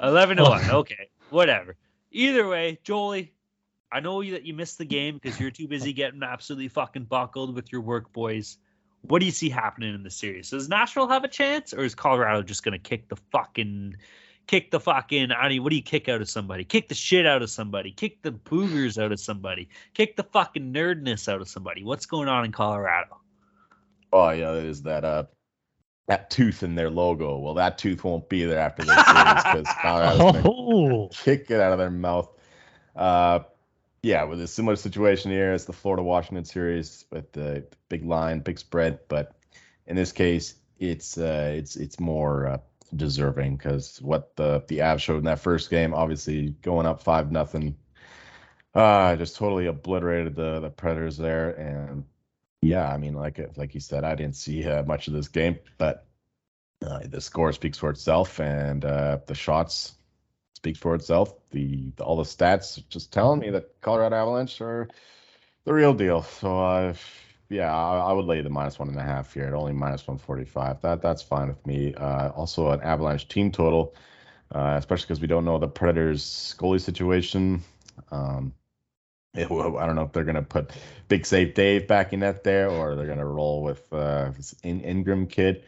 [SPEAKER 1] 11 to 1. Okay. Whatever. Either way, Jolie, I know that you missed the game because you're too busy getting absolutely fucking buckled with your work boys. What do you see happening in the series? Does Nashville have a chance, or is Colorado just gonna kick the fucking, kick the fucking? I mean, what do you kick out of somebody? Kick the shit out of somebody. Kick the boogers out of somebody. Kick the fucking nerdness out of somebody. What's going on in Colorado?
[SPEAKER 3] Oh yeah, there's that uh that tooth in their logo. Well, that tooth won't be there after this series because Colorado's oh. kick it out of their mouth. Uh, yeah, with a similar situation here as the Florida Washington series with the big line, big spread, but in this case, it's uh, it's it's more uh, deserving because what the the Avs showed in that first game, obviously going up five nothing, uh, just totally obliterated the the Predators there, and yeah, I mean, like like you said, I didn't see uh, much of this game, but uh, the score speaks for itself, and uh, the shots speak for itself. The, the, all the stats just telling me that Colorado Avalanche are the real deal. So uh, yeah, I, I, would lay the minus one and a half here at only minus one forty five. That that's fine with me. Uh, also an Avalanche team total, uh, especially because we don't know the Predators goalie situation. Um, it, I don't know if they're gonna put Big Save Dave back in net there, or they're gonna roll with uh, In- Ingram kid.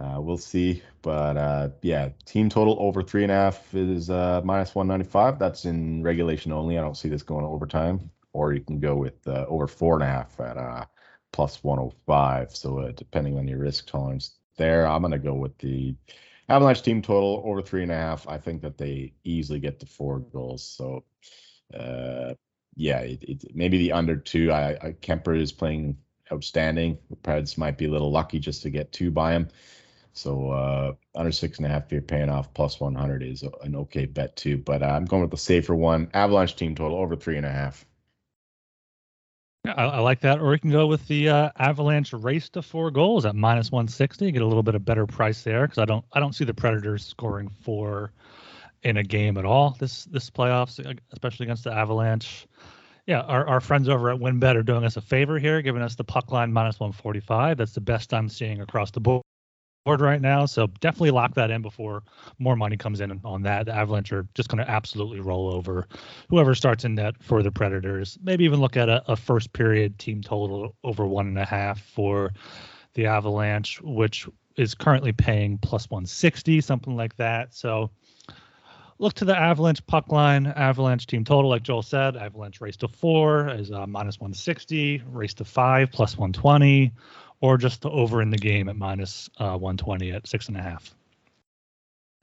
[SPEAKER 3] Uh, we'll see. But uh, yeah, team total over three and a half is uh, minus 195. That's in regulation only. I don't see this going to overtime. Or you can go with uh, over four and a half at uh, plus 105. So uh, depending on your risk tolerance there, I'm going to go with the Avalanche team total over three and a half. I think that they easily get to four goals. So yeah, it, it, maybe the under two. I, I Kuemper is playing outstanding. The Preds might be a little lucky just to get two by him. So uh, under six and a half, you're paying off plus 100 is an okay bet too. But uh, I'm going with the safer one. Avalanche team total over three and a half.
[SPEAKER 2] I, I like that. Or you can go with the uh, Avalanche race to four goals at minus 160. Get a little bit of better price there because I don't I don't see the Predators scoring four in a game at all this this playoffs, especially against the Avalanche. Yeah, our, our friends over at WynnBET are doing us a favor here, giving us the puck line minus 145. That's the best I'm seeing across the board right now. So definitely lock that in before more money comes in on that. The Avalanche are just going to absolutely roll over whoever starts in net for the Predators. Maybe even look at a, a first period team total over one and a half for the Avalanche, which is currently paying plus 160, something like that. So look to the Avalanche puck line, Avalanche team total, like Joel said. Avalanche race to four is uh, minus 160, race to five plus 120 or just the over in the game at minus, uh, 120 at six and a half.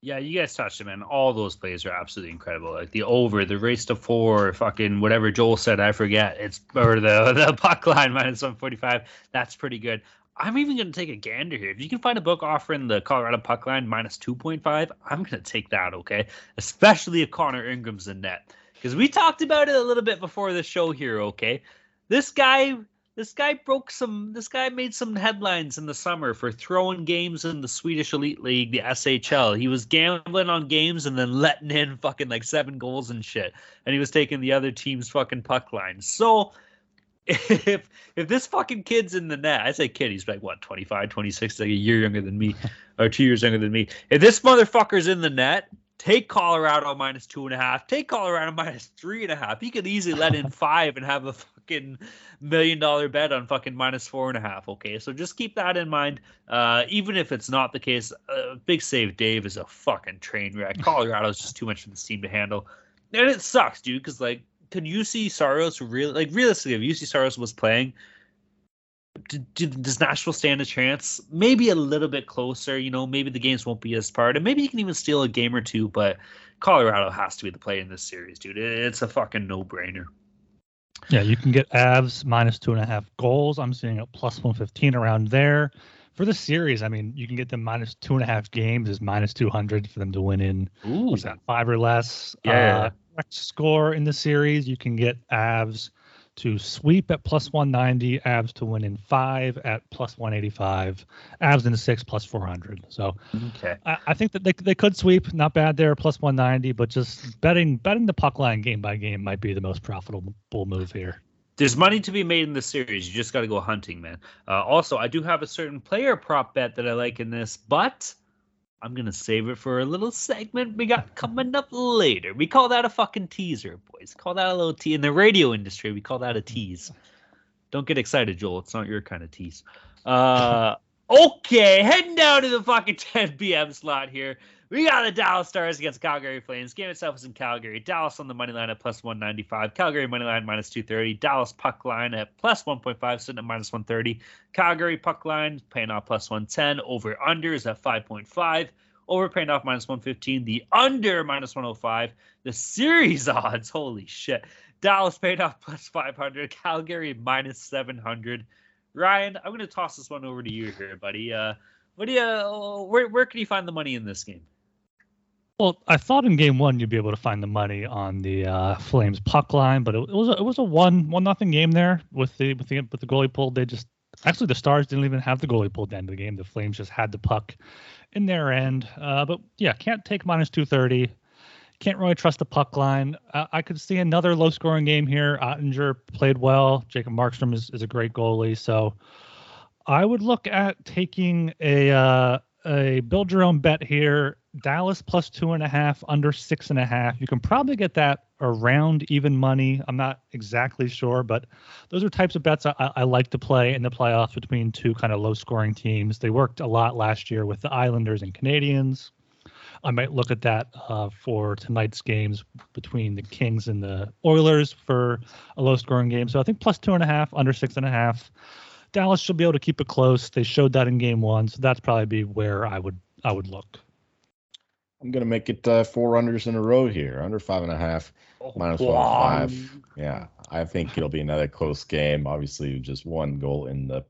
[SPEAKER 1] Yeah, you guys touched it, and All those plays are absolutely incredible. Like the over, the race to four, fucking whatever Joel said, I forget. It's or the the puck line minus one forty five. That's pretty good. I'm even going to take a gander here. If you can find a book offering the Colorado puck line minus 2.5, I'm going to take that, okay? Especially if Connor Ingram's in net. Because we talked about it a little bit before the show here, okay? This guy this guy broke some. This guy made some headlines in the summer for throwing games in the Swedish Elite League, the SHL. He was gambling on games and then letting in fucking like seven goals and shit. And he was taking the other team's fucking puck line. So if if this fucking kid's in the net, I say kid, he's like what 25, 26, like a year younger than me, or two years younger than me. If this motherfucker's in the net, take Colorado minus two and a half. Take Colorado minus three and a half. He could easily let in five and have a fucking million dollar bet on fucking minus four and a half. Okay, so just keep that in mind. Uh, even if it's not the case, uh, big save Dave is a fucking train wreck. Colorado's just too much for this team to handle, and it sucks, dude. Because like, could Juuse Saros really like realistically? If Juuse Saros was playing. Does Nashville stand a chance? Maybe a little bit closer. You know, maybe the games won't be as hard, and maybe you can even steal a game or two. But Colorado has to be the play in this series, dude. It's a fucking no brainer.
[SPEAKER 2] Yeah, you can get Avs minus two and a half goals. I'm seeing a plus 115 around there. For the series, I mean, you can get them minus two and a half games is minus 200 for them to win in
[SPEAKER 1] Ooh.
[SPEAKER 2] what's that, five or less.
[SPEAKER 1] Yeah.
[SPEAKER 2] Uh, score in the series, you can get Avs to sweep at plus 190, Avs to win in five at plus 185, Avs in six plus 400. So
[SPEAKER 1] okay,
[SPEAKER 2] I, I, think that they, they could sweep, not bad there, plus 190, but just betting betting the puck line game by game might be the most profitable move here.
[SPEAKER 1] There's money to be made in the series. You just got to go hunting, man. Uh, also, I do have a certain player prop bet that I like in this, but I'm gonna save it for a little segment we got coming up later. We call that a fucking teaser, boys. Call that a little tease. In the radio industry, we call that a tease. Don't get excited, Joel. It's not your kind of tease. Uh, okay, heading down to the fucking 10 p.m. slot here. We got the Dallas Stars against Calgary Flames. Game itself is in Calgary. Dallas on the money line at plus 195. Calgary money line minus 230. Dallas puck line at plus 1.5, sitting at minus 130. Calgary puck line paying off plus 110. Over under is at 5.5. Over paying off minus 115. The under minus 105. The series odds, holy shit. Dallas paid off plus 500. Calgary minus 700. Ryan, I'm going to toss this one over to you here, buddy. Uh, what do you? Where where can you find the money in this game?
[SPEAKER 2] Well, I thought in game one you'd be able to find the money on the uh, Flames puck line, but it, it, was a, it was a one one nothing game there with the with the with the goalie pulled. They just actually the Stars didn't even have the goalie pulled at the end of the game. The Flames just had the puck in their end. Uh, but yeah, can't take minus two thirty. Can't really trust the puck line. I could see another low scoring game here. Oettinger played well. Jacob Markstrom is, is a great goalie, so I would look at taking a uh, a build your own bet here. Dallas plus two and a half, under six and a half. You can probably get that around even money. I'm not exactly sure, but those are types of bets I, I like to play in the playoffs between two kind of low scoring teams. They worked a lot last year with the Islanders and Canadiens. I might look at that uh, for tonight's games between the Kings and the Oilers for a low scoring game. So I think plus two and a half, under six and a half. Dallas should be able to keep it close. They showed that in game one, so that's probably be where I would I would look.
[SPEAKER 3] I'm gonna make it uh, four runners in a row here, under five and a half, oh, minus one five. Yeah, I think it'll be another close game. Obviously, just one goal in the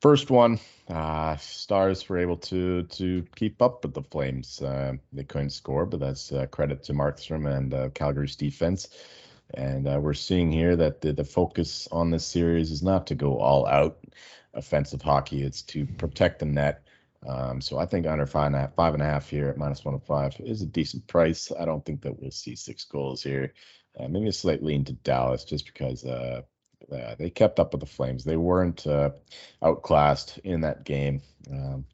[SPEAKER 3] first one. Uh, Stars were able to to keep up with the Flames. Uh, they couldn't score, but that's uh, credit to Markstrom and uh, Calgary's defense. And uh, we're seeing here that the, the focus on this series is not to go all out offensive hockey, it's to protect the net. Um, so I think under five and a half, five and a half here at minus 105 is a decent price. I don't think that we'll see six goals here. Uh, maybe a slight lean to Dallas just because uh, uh, they kept up with the Flames. They weren't uh, outclassed in that game. Um,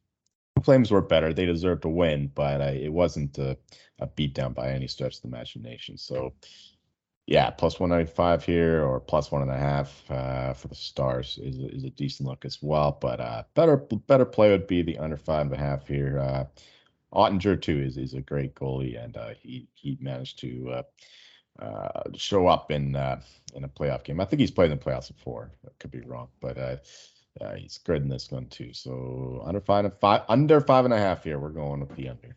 [SPEAKER 3] the Flames were better. They deserved to win, but it wasn't a, a beatdown by any stretch of the imagination. So yeah, plus 195 here or plus one and a half uh, for the Stars is is a decent look as well. But uh, better better play would be the under five and a half here. Uh, Oettinger too is is a great goalie, and uh, he he managed to uh, uh, show up in uh, in a playoff game. I think he's played in the playoffs before. I could be wrong, but he's good in this one too. So under five and five under five and a half here. We're going with the under.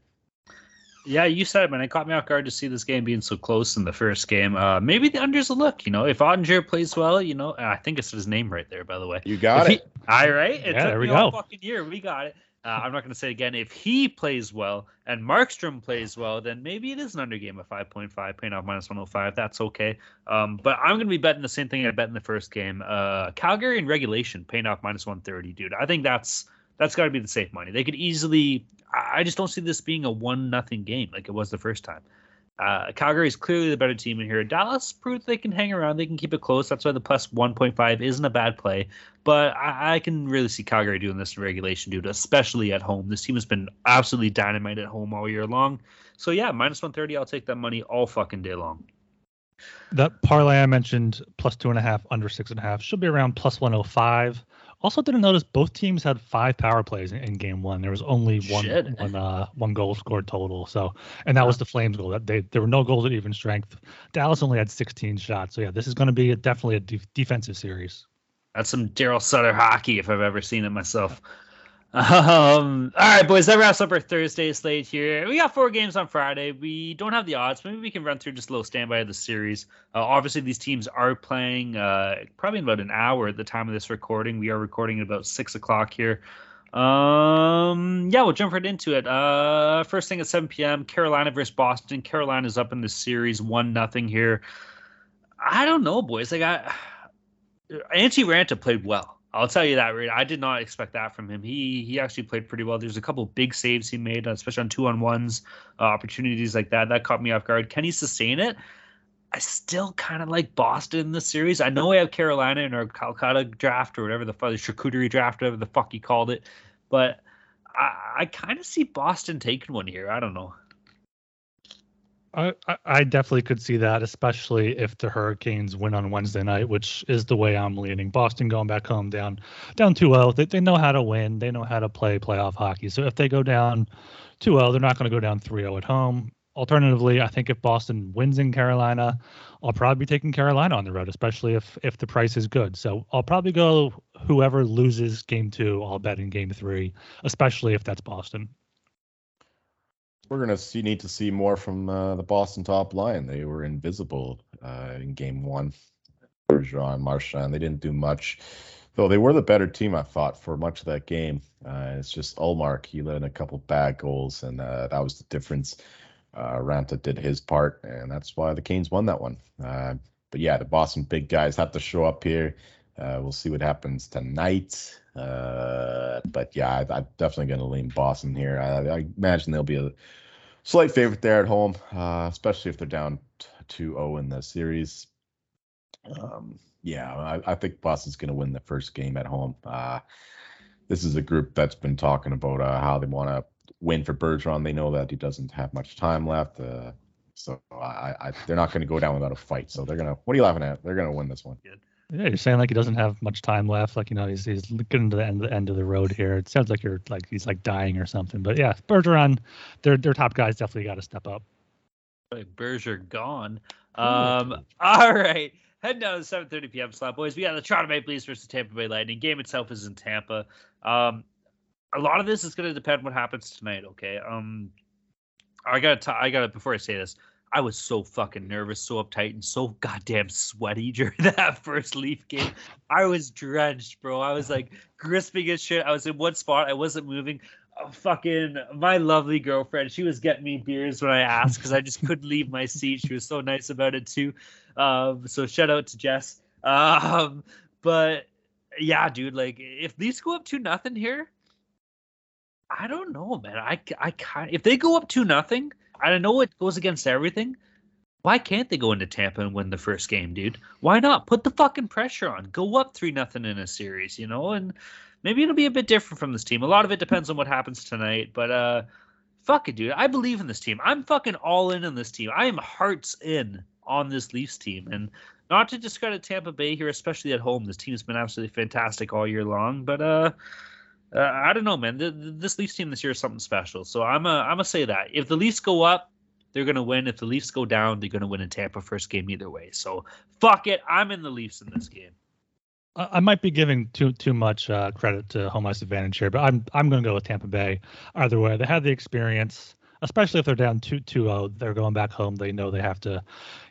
[SPEAKER 1] Yeah, you said it, man. It caught me off guard to see this game being so close in the first game. Uh, maybe the under's a look. You know, if Oettinger plays well, you know, I think it's his name right there, by the way.
[SPEAKER 3] You got if it.
[SPEAKER 1] He, all right. It
[SPEAKER 2] yeah, there we
[SPEAKER 1] go.
[SPEAKER 2] Fucking
[SPEAKER 1] year, we got it. Uh, I'm not going to say again. If he plays well and Markstrom plays well, then maybe it is an under game of 5.5, paying off minus 105. That's okay. Um, but I'm going to be betting the same thing I bet in the first game. Uh, Calgary in regulation, paying off minus 130, dude. I think that's that's got to be the safe money. They could easily. I just don't see this being a one nothing game like it was the first time. Uh, Calgary is clearly the better team in here. Dallas proved they can hang around. They can keep it close. That's why the plus 1.5 isn't a bad play. But I, I, can really see Calgary doing this in regulation, dude, especially at home. This team has been absolutely dynamite at home all year long. So, yeah, minus 130, I'll take that money all fucking day long.
[SPEAKER 2] That parlay I mentioned, plus two and a half, under six and a half, should be around plus 105. Also, didn't notice both teams had five power plays in, in game one. There was only one one, uh, one goal scored total. So, and that yeah. was the Flames goal. That they there were no goals at even strength. Dallas only had 16 shots. So yeah, this is going to be a, definitely a de- defensive series.
[SPEAKER 1] That's some Daryl Sutter hockey if I've ever seen it myself. Um, all right, boys, that wraps up our Thursday slate here. We got four games on Friday. We don't have the odds. Maybe we can run through just a little standby of the series. Uh, obviously, these teams are playing uh, probably in about an hour at the time of this recording. We are recording at about six o'clock here. Um, yeah, we'll jump right into it. Uh, first thing at 7 p.m. Carolina versus Boston. Carolina's up in the series, one nothing here. I don't know, boys. Like I, Antti Raanta played well. I'll tell you that, I did not expect that from him. He he actually played pretty well. There's a couple big saves he made, especially on two on ones, uh, opportunities like that. That caught me off guard. Can he sustain it? I still kind of like Boston in the series. I know we have Carolina in our Calcutta draft or whatever the fuck, the charcuterie draft, whatever the fuck he called it, but I, I kind of see Boston taking one here. I don't know.
[SPEAKER 2] I, I definitely could see that, especially if the Hurricanes win on Wednesday night, which is the way I'm leaning. Boston going back home down down 2-0. They, they know how to win. They know how to play playoff hockey. So if they go down 2-0, they're not going to go down 3-0 at home. Alternatively, I think if Boston wins in Carolina, I'll probably be taking Carolina on the road, especially if if the price is good. So I'll probably go whoever loses game two, I'll bet in game three, especially if that's Boston.
[SPEAKER 3] We're gonna see need to see more from uh, the Boston top line. They were invisible uh, in Game One. Bergeron, Marchand, they didn't do much, though they were the better team. I thought for much of that game. Uh, it's just Ullmark. He let in a couple bad goals, and uh, that was the difference. Uh, Raanta did his part, and that's why the Canes won that one. Uh, but yeah, the Boston big guys have to show up here. We'll see what happens tonight. Uh, but yeah, I, am definitely going to lean Boston here. I, I, imagine they'll be a slight favorite there at home, uh, especially if they're down 2-0 in the series. Um, yeah, I, I, think Boston's going to win the first game at home. Uh, this is a group that's been talking about uh, how they want to win for Bergeron. They know that he doesn't have much time left. Uh, so I, they're not going to go down without a fight. So they're gonna. What are you laughing at? They're gonna win this one. Good.
[SPEAKER 2] Yeah, you're saying like he doesn't have much time left. Like you know, he's he's getting to the end the end of the road here. It sounds like you're like he's like dying or something. But yeah, Bergeron, their their top guys definitely got to step up.
[SPEAKER 1] Like Berger gone. Um, all right. Heading down to 7:30 p.m. slot, boys. We got the Toronto Maple Leafs versus Tampa Bay Lightning. Game itself is in Tampa. Um, a lot of this is going to depend what happens tonight. Okay. Um, I gotta I gotta before I say this. I was so fucking nervous, so uptight, and so goddamn sweaty during that first Leaf game. I was drenched, bro. I was like grisping as shit. I was in one spot. I wasn't moving. Oh, fucking my lovely girlfriend. She was getting me beers when I asked because I just couldn't leave my seat. She was so nice about it too. Um, so shout out to Jess. Um, but yeah, dude, like if these go up to nothing here, I don't know, man. I I kind if they go up to nothing I know it goes against everything. Why can't they go into Tampa and win the first game, dude? Why not? Put the fucking pressure on. Go up three nothing in a series, you know, and maybe it'll be a bit different from this team. A lot of it depends on what happens tonight, but uh fuck it, dude. I believe in this team. I'm fucking all in on this team. I am hearts in on this Leafs team. And not to discredit Tampa Bay here, especially at home. This team has been absolutely fantastic all year long. But uh uh, I don't know, man. The, the, this Leafs team this year is something special. So I'm a I'm gonna say that if the Leafs go up, they're gonna win. If the Leafs go down, they're gonna win in Tampa first game either way. So fuck it, I'm in the Leafs in this game.
[SPEAKER 2] I might be giving too too much uh, credit to home ice advantage here, but I'm I'm going to go with Tampa Bay. Either way, they have the experience, especially if they're down 2 2 0. They're going back home. They know they have to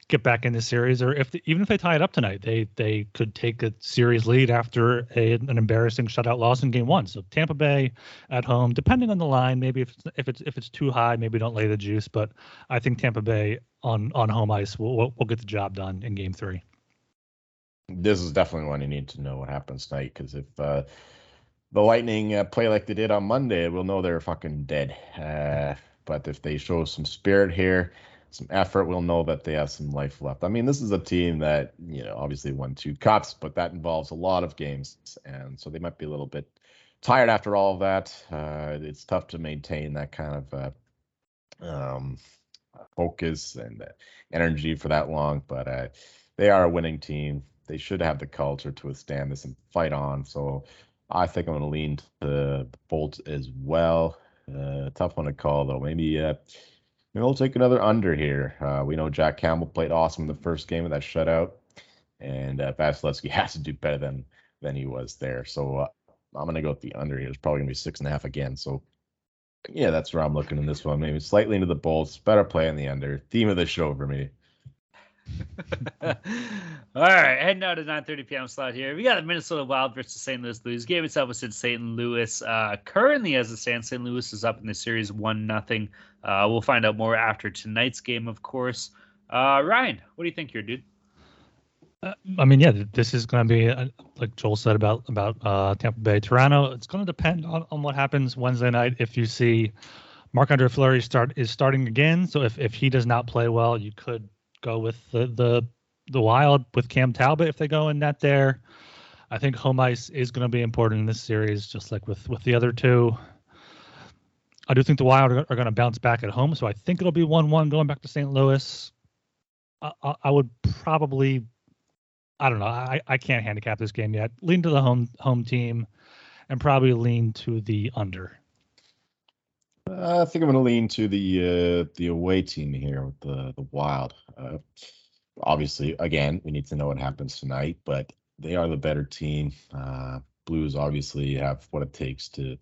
[SPEAKER 2] get back in the series, or if the, even if they tie it up tonight, they they could take a series lead after a, an embarrassing shutout loss in Game One. So Tampa Bay at home, depending on the line, maybe if it's, if it's if it's too high, maybe don't lay the juice. But I think Tampa Bay on on home ice will will, will get the job done in Game Three.
[SPEAKER 3] This is definitely one you need to know what happens tonight because if uh, the Lightning uh, play like they did on Monday, we'll know they're fucking dead. Uh, but if they show some spirit here, some effort, we'll know that they have some life left. I mean, this is a team that, you know, obviously won two cups, but that involves a lot of games. And so they might be a little bit tired after all of that. Uh, it's tough to maintain that kind of uh, um, focus and energy for that long, but uh, they are a winning team. They should have the culture to withstand this and fight on. So I think I'm going to lean to the Bolts as well. Uh, tough one to call though. Maybe uh, maybe we'll take another under here. Uh, we know Jack Campbell played awesome in the first game of that shutout, and uh, Vasilevskiy has to do better than than he was there. So uh, I'm gonna go with the under here. It's probably gonna be six and a half again. So yeah, that's where I'm looking in this one. Maybe slightly into the Bolts. Better play in the under. Theme of the show for me.
[SPEAKER 1] All right, heading out to 9:30 p.m. slot here. We got the Minnesota Wild versus St. Louis Blues. Game itself was in St. Louis. Uh, currently, as it stands, St. Louis is up in the series one nothing. Uh, we'll find out more after tonight's game, of course. Uh, Ryan, what do you think here, dude?
[SPEAKER 2] Uh, I mean, yeah, this is going to be uh, like Joel said about about uh, Tampa Bay, Toronto. It's going to depend on, on what happens Wednesday night. If you see Marc Andre Fleury start is starting again, so if, if he does not play well, you could go with the the the Wild with Cam Talbot if they go in net there. I think home ice is going to be important in this series, just like with with the other two. I do think the Wild are, going to bounce back at home, so I think it'll be one-one going back to St. Louis. I, I, would probably, I don't know, I, I can't handicap this game yet. Lean to the home home team, and probably lean to the under.
[SPEAKER 3] Uh, I think I'm going to lean to the uh, the away team here with the the Wild. Uh, obviously, again, we need to know what happens tonight, but they are the better team. Uh, Blues obviously have what it takes to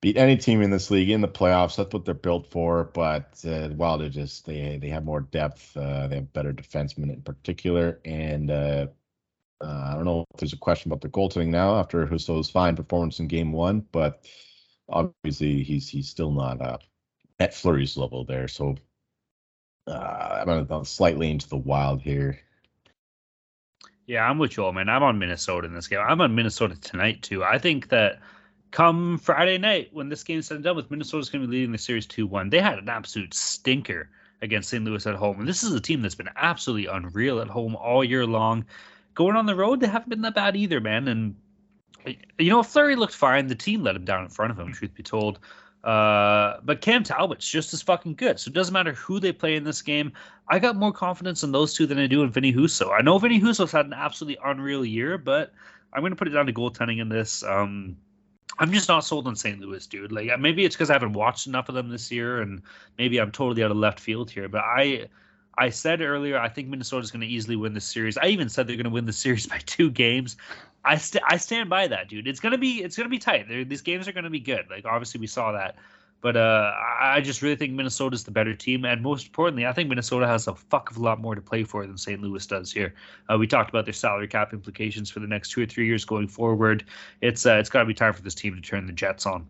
[SPEAKER 3] beat any team in this league in the playoffs. That's what they're built for. But uh, Wild are just they they have more depth. Uh, they have better defensemen in particular, and I don't know if there's a question about the goaltending now after Husso's fine performance in Game One, but obviously he's he's still not uh, at Fleury's level there. So uh, I'm gonna slightly into the wild here.
[SPEAKER 1] Yeah, I'm with you, man. I'm on Minnesota in this game. I'm on Minnesota tonight too. I think that come Friday night when this game's done with, Minnesota's going to be leading the series 2-1. They had an absolute stinker against St. Louis at home, and this is a team that's been absolutely unreal at home all year long. Going on the road, they haven't been that bad either, man. And you know, Fleury looked fine. The team let him down in front of him, truth be told. Uh, but Cam Talbot's just as fucking good. So it doesn't matter who they play in this game. I got more confidence in those two than I do in Vinny Husso. I know Vinny Husso's had an absolutely unreal year, but I'm going to put it down to goaltending in this. Um, I'm just not sold on St. Louis, dude. Like maybe it's because I haven't watched enough of them this year, and maybe I'm totally out of left field here. But I I said earlier, I think Minnesota's going to easily win the series. I even said they're going to win the series by two games. I st- I stand by that, dude. It's gonna be it's gonna be tight. They're, these games are gonna be good. Like obviously we saw that, but uh, I just really think Minnesota's the better team, and most importantly, I think Minnesota has a fuck of a lot more to play for than St. Louis does here. Uh, we talked about their salary cap implications for the next two or three years going forward. It's uh, it's got to be time for this team to turn the Jets on.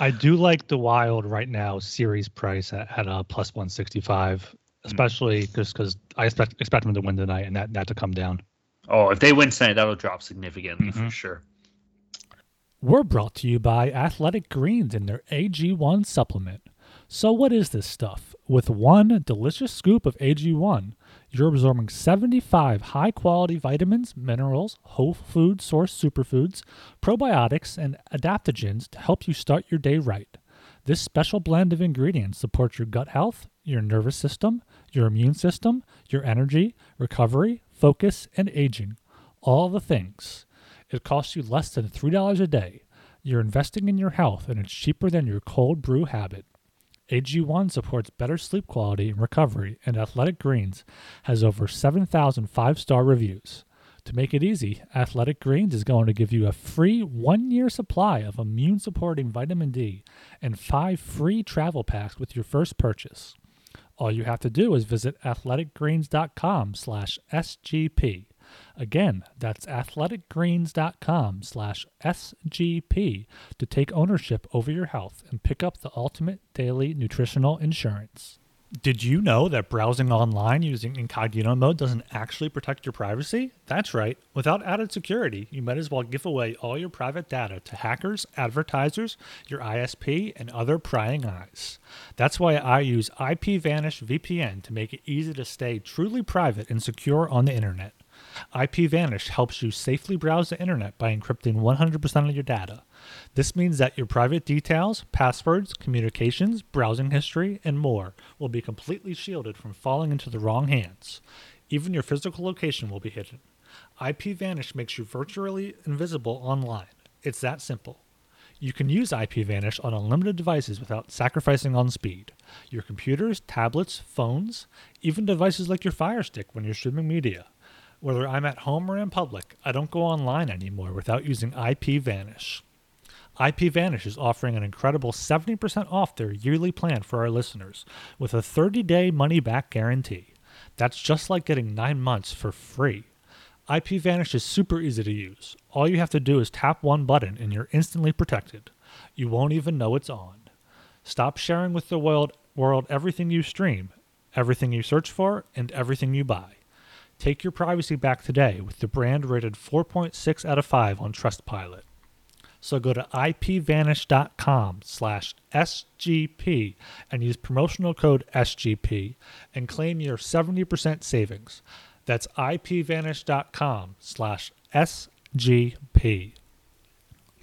[SPEAKER 2] I do like the Wild right now series price at, at a plus 165 especially just because I expect expect them to win tonight and that, that to come down.
[SPEAKER 1] Oh, if they win tonight, that'll drop significantly mm-hmm. for sure.
[SPEAKER 5] We're brought to you by Athletic Greens and their AG1 supplement. So, what is this stuff? With one delicious scoop of AG1, you're absorbing 75 high quality vitamins, minerals, whole food source superfoods, probiotics, and adaptogens to help you start your day right. This special blend of ingredients supports your gut health, your nervous system, your immune system, your energy, recovery, focus, and aging. All the things. It costs you less than $3 a day. You're investing in your health, and it's cheaper than your cold brew habit. AG1 supports better sleep quality and recovery, and Athletic Greens has over 7,000 five star reviews. To make it easy, Athletic Greens is going to give you a free one year supply of immune supporting vitamin D and five free travel packs with your first purchase.
[SPEAKER 2] All you have to do is visit athleticgreens.com slash SGP. Again, that's athleticgreens.com slash SGP to take ownership over your health and pick up the ultimate daily nutritional insurance. Did you know that browsing online using incognito mode doesn't actually protect your privacy? That's right. Without added security, you might as well give away all your private data to hackers, advertisers, your ISP, and other prying eyes. That's why I use IPVanish VPN to make it easy to stay truly private and secure on the internet. IPVanish helps you safely browse the internet by encrypting 100% of your data. This means that your private details, passwords, communications, browsing history, and more will be completely shielded from falling into the wrong hands. Even your physical location will be hidden. IPVanish makes you virtually invisible online. It's that simple. You can use IPVanish on unlimited devices without sacrificing on speed. Your computers, tablets, phones, even devices like your Fire Stick when you're streaming media. Whether I'm at home or in public, I don't go online anymore without using IPVanish. IPVanish is offering an incredible 70% off their yearly plan for our listeners with a 30 day money back guarantee. That's just like getting nine months for free. IPVanish is super easy to use. All you have to do is tap one button and you're instantly protected. You won't even know it's on. Stop sharing with the world, world everything you stream, everything you search for, and everything you buy. Take your privacy back today with the brand rated 4.6 out of 5 on Trustpilot. So go to ipvanish.com slash SGP and use promotional code SGP and claim your 70% savings. That's ipvanish.com slash SGP.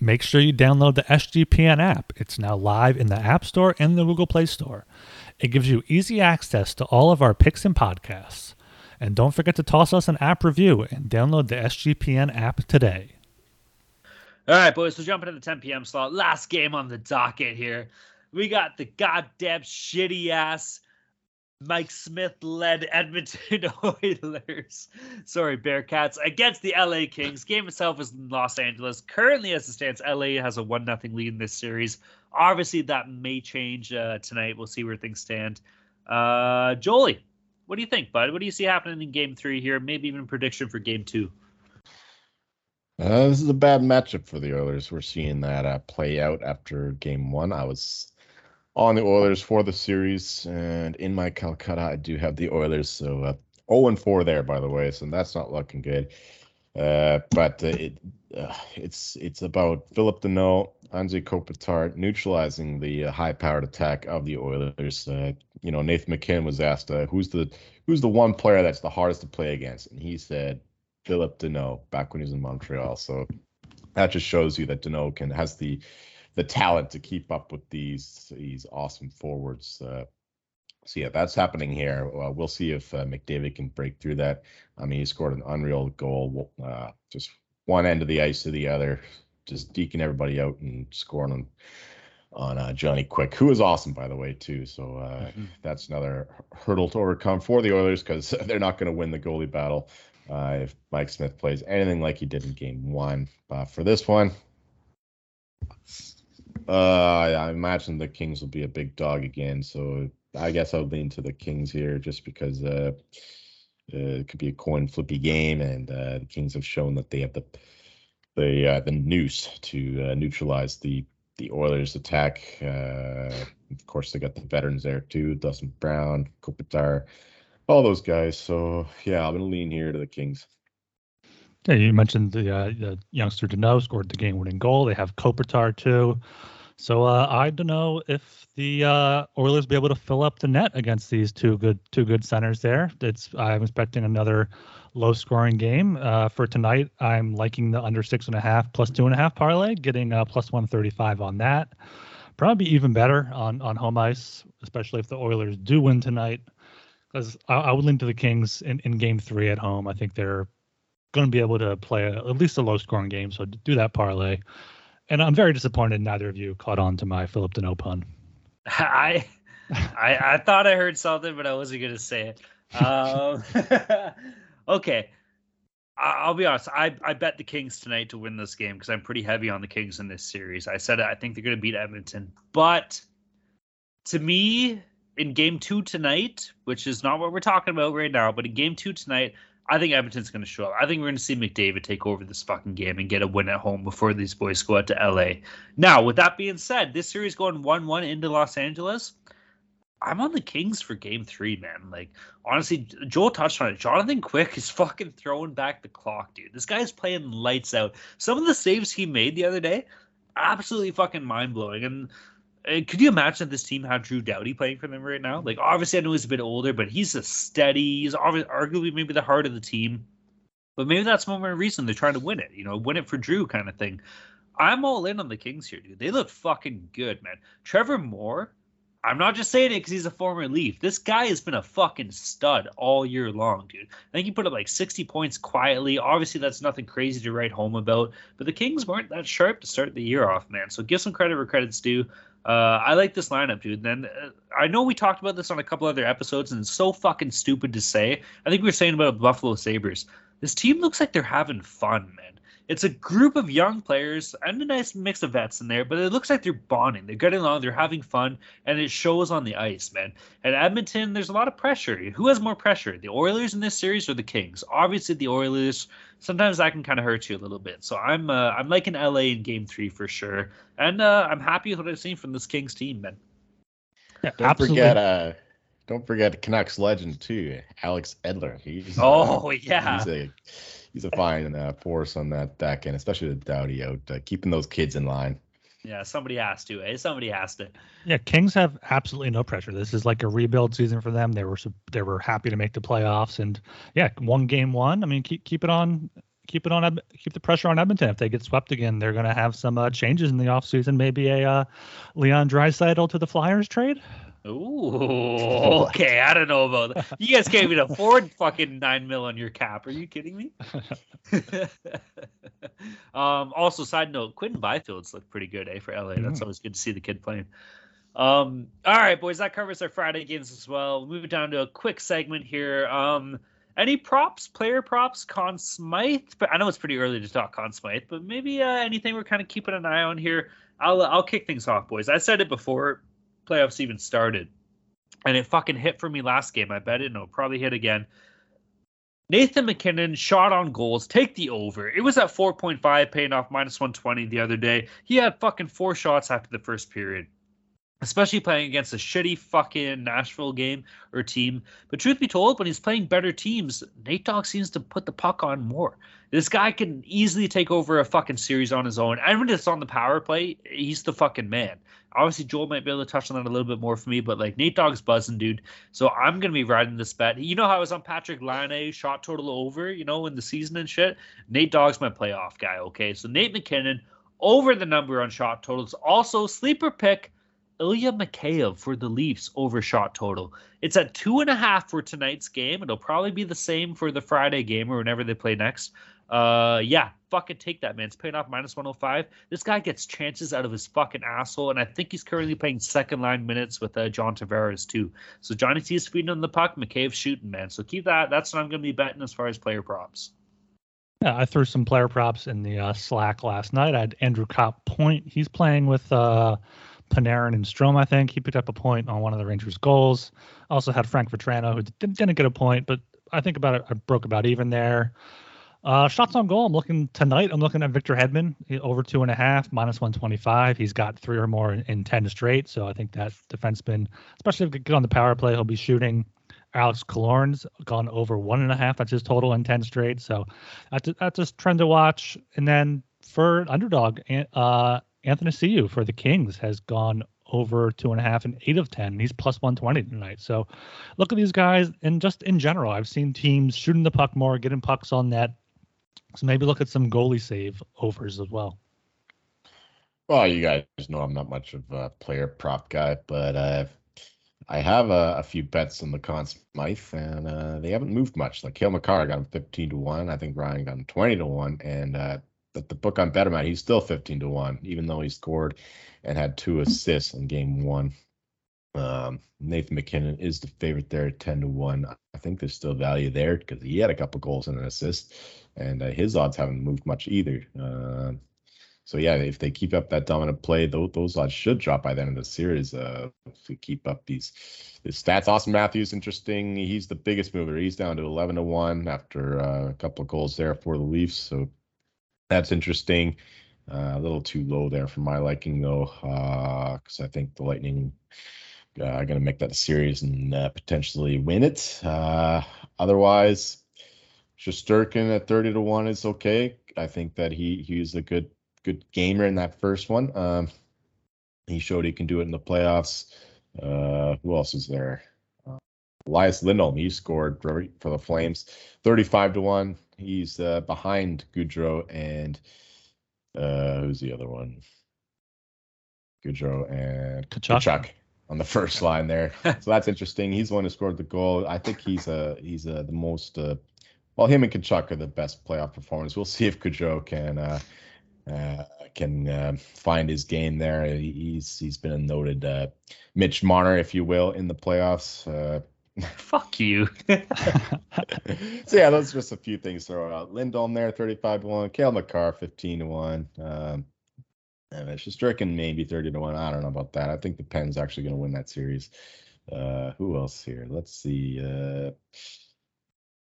[SPEAKER 2] Make sure you download the SGPN app. It's now live in the App Store and the Google Play Store. It gives you easy access to all of our picks and podcasts. And don't forget to toss us an app review and download the SGPN app today.
[SPEAKER 1] All right, boys, so jumping to the 10 p.m. slot. Last game on the docket here. We got the goddamn shitty ass Mike Smith led Edmonton Oilers. Sorry, Bearcats against the LA Kings. Game itself is in Los Angeles. Currently, as it stands, LA has a 1 0 lead in this series. Obviously, that may change uh, tonight. We'll see where things stand. Uh, Jolie, what do you think, bud? What do you see happening in game three here? Maybe even prediction for game two.
[SPEAKER 3] Uh, this is a bad matchup for the Oilers. We're seeing that uh, play out after game one. I was on the Oilers for the series, and in my Calcutta, I do have the Oilers. So uh, 0 and 4 there, by the way. So that's not looking good. Uh, but uh, it uh, it's it's about Phillip Danault, Anze Kopitar neutralizing the uh, high-powered attack of the Oilers. You know, Nathan MacKinnon was asked who's the who's the one player that's the hardest to play against, and he said Phillip Danault back when he was in Montreal. So that just shows you that Danault can has the the talent to keep up with these these awesome forwards. Uh, so yeah, that's happening here. Uh, we'll see if uh, McDavid can break through that. I mean, he scored an unreal goal, uh, just one end of the ice to the other, just deking everybody out and scoring on on uh, Johnny Quick, who is awesome by the way too. So uh, mm-hmm. that's another hurdle to overcome for the Oilers because they're not going to win the goalie battle uh, if Mike Smith plays anything like he did in Game One. for this one, I imagine the Kings will be a big dog again. So I guess I'll lean to the Kings here just because uh, uh, it could be a coin flippy game, and uh, the Kings have shown that they have the the uh, the noose to uh, neutralize the the Oilers' attack. Uh, of course, they got the veterans there too: Dustin Brown, Kopitar, all those guys. So yeah, I'm gonna lean here to the Kings.
[SPEAKER 6] Yeah, you mentioned the, the youngster Danault scored the game-winning goal. They have Kopitar too. So uh, I don't know if the uh, Oilers be able to fill up the net against these two good two good centers there. It's I'm expecting another low scoring game uh, for tonight. I'm liking the under six and a half plus two and a half parlay, getting uh, plus one thirty five on that. Probably even better on on home ice, especially if the Oilers do win tonight. Because I, I, would lean to the Kings in, in game three at home. I think they're going to be able to play a, at least a low scoring game. So do that parlay. And I'm very disappointed neither of you caught on to my Phillip Danault pun.
[SPEAKER 1] I, I, I thought I heard something, but I wasn't gonna say it. Um, okay, I'll be honest. I, I bet the Kings tonight to win this game because I'm pretty heavy on the Kings in this series. I said I think they're going to beat Edmonton, but to me, in game two tonight, which is not what we're talking about right now, but in game two tonight, I think Edmonton's going to show up. I think we're going to see McDavid take over this fucking game and get a win at home before these boys go out to LA. Now, with that being said, this series going 1 1 into Los Angeles. I'm on the Kings for game three, man. Like, honestly, Joel touched on it. Jonathan Quick is fucking throwing back the clock, dude. This guy's playing lights out. Some of the saves he made the other day, absolutely fucking mind blowing. And and could you imagine this team had Drew Doughty playing for them right now? Like, obviously, I know he's a bit older, but he's a steady. He's arguably maybe the heart of the team. But maybe that's one more reason they're trying to win it. You know, win it for Drew kind of thing. I'm all in on the Kings here, dude. They look fucking good, man. Trevor Moore I'm not just saying it because he's a former Leaf. This guy has been a fucking stud all year long, dude. I think he put up like 60 points quietly. Obviously, that's nothing crazy to write home about, but the Kings weren't that sharp to start the year off, man. So give some credit where credit's due. Uh, I like this lineup, dude. Then uh, I know we talked about this on a couple other episodes, and it's so fucking stupid to say. I think we were saying about the Buffalo Sabres. This team looks like they're having fun, man it's a group of young players and a nice mix of vets in there, but it looks like they're bonding. They're getting along, they're having fun, and it shows on the ice, man. At Edmonton, there's a lot of pressure. Who has more pressure, the Oilers in this series or the Kings? Obviously, the Oilers. Sometimes that can kind of hurt you a little bit. So I'm uh, I'm liking LA in Game Three for sure, and uh, I'm happy with what I've seen from this Kings team, man.
[SPEAKER 3] Yeah, don't absolutely. forget, uh, don't forget Canucks legend too, Alex Edler. He's
[SPEAKER 1] oh uh, yeah.
[SPEAKER 3] He's a he's a fine uh, force on that back end, especially the Doughty out, uh, keeping those kids in line.
[SPEAKER 1] Yeah, somebody has to. Eh? Somebody has to.
[SPEAKER 2] Yeah, Kings have absolutely no pressure. This is like a rebuild season for them. They were they were happy to make the playoffs, and yeah, one game one. I mean, keep keep it on. Keep it on. Keep the pressure on Edmonton. If they get swept again, they're going to have some uh, changes in the offseason. Maybe a uh, Leon Draisaitl to the Flyers trade.
[SPEAKER 1] Ooh, okay. I don't know about that. You guys can't even afford fucking nine mil on your cap. Are you kidding me? um, also, side note, Quinton Byfield's looked pretty good, eh, for LA. That's mm. always good to see the kid playing. Um, all right, boys, that covers our Friday games as well. Moving down to a quick segment here. Um, any props, player props, Conn Smythe? But I know it's pretty early to talk Conn Smythe, but maybe uh, anything we're kind of keeping an eye on here. I'll I'll kick things off, boys. I said it before playoffs even started. And it fucking hit for me last game. I bet it, and it'll probably hit again. Nathan MacKinnon shot on goals. Take the over. It was at 4.5, paying off minus 120 the other day. He had fucking four shots after the first period especially playing against a shitty fucking Nashville game or team. But truth be told, when he's playing better teams, Nate Dogg seems to put the puck on more. This guy can easily take over a fucking series on his own. And when it's on the power play, he's the fucking man. Obviously, Joel might be able to touch on that a little bit more for me, but like Nate Dogg's buzzing, dude. So I'm gonna be riding this bet. You know how I was on Patrik Laine shot total over, you know, in the season and shit. Nate Dogg's my playoff guy. Okay, so Nate MacKinnon over the number on shot totals. Also sleeper pick Ilya Mikheyev for the Leafs overshot total. It's at two and a half for tonight's game. It'll probably be the same for the Friday game or whenever they play next. Uh, yeah, fucking take that, man. It's paying off minus 105. This guy gets chances out of his fucking asshole, and I think he's currently playing second line minutes with uh, John Tavares too. So Johnny T is feeding on the puck, Mikheyev's shooting, man. So keep that. That's what I'm going to be betting as far as player props.
[SPEAKER 2] Yeah, I threw some player props in the uh, Slack last night. I had Andrew Copp point. He's playing with uh, Panarin and Strome, I think. He picked up a point on one of the Rangers' goals. Also had Frank Vatrano, who didn't, didn't get a point, but I think about it, I broke about even there. Uh, shots on goal. I'm looking tonight. I'm looking at Victor Hedman over two and a half, minus 125. He's got three or more in, in 10 straight. So I think that defenseman, especially if he get on the power play, he'll be shooting. Alex Killorn's gone over one and a half. That's his total in 10 straight. So that's, that's just trend to watch. And then for underdog, uh, Anthony Ciu for the Kings has gone over two and a half and eight of ten. He's plus one twenty tonight. So look at these guys, and just in general, I've seen teams shooting the puck more, getting pucks on net. So maybe look at some goalie save overs as well.
[SPEAKER 3] Well, you guys know I'm not much of a player prop guy, but I have a, a, few bets on the Conn Smythe, and uh, they haven't moved much. Like Cale Makar got him 15 to 1. I think Ryan got him 20 to 1. And uh, that the book on Bettermat, he's still 15 to 1, even though he scored and had two assists in game one. Um, Nathan MacKinnon is the favorite there, 10 to 1. I think there's still value there because he had a couple goals and an assist, and uh, his odds haven't moved much either. Uh, so yeah, if they keep up that dominant play, those, those odds should drop by the end of the series. Uh, if we keep up these, these stats. Auston Matthews, interesting. He's the biggest mover. He's down to 11 to one after uh, a couple of goals there for the Leafs. So that's interesting. Uh, a little too low there for my liking though, because I think the Lightning uh, are going to make that a series and uh, potentially win it. Uh, otherwise, Shesterkin at 30 to 1 is okay. I think that he he's a good good gamer in that first one. Um, he showed he can do it in the playoffs. Uh, who else is there? Uh, Elias Lindholm, he scored for, for the Flames 35 to 1. He's uh, behind Gaudreau and uh, who's the other one? Gaudreau and
[SPEAKER 2] Kachuk.
[SPEAKER 3] Tkachuk on the first line there. so that's interesting. He's the one who scored the goal. I think he's uh he's uh, the most uh, well him and Tkachuk are the best playoff performers. We'll see if Gaudreau can uh, uh can uh, find his game there. He's he's been a noted uh, Mitch Marner, if you will, in the playoffs.
[SPEAKER 1] Fuck you.
[SPEAKER 3] so yeah, those are just a few things throw out. Lindholm there, 35 to 1. Cale Makar, 15 to 1. Um, and it's Shesterkin maybe 30 to 1. I don't know about that. I think the Pens actually going to win that series. Uh, who else here? Let's see. Uh,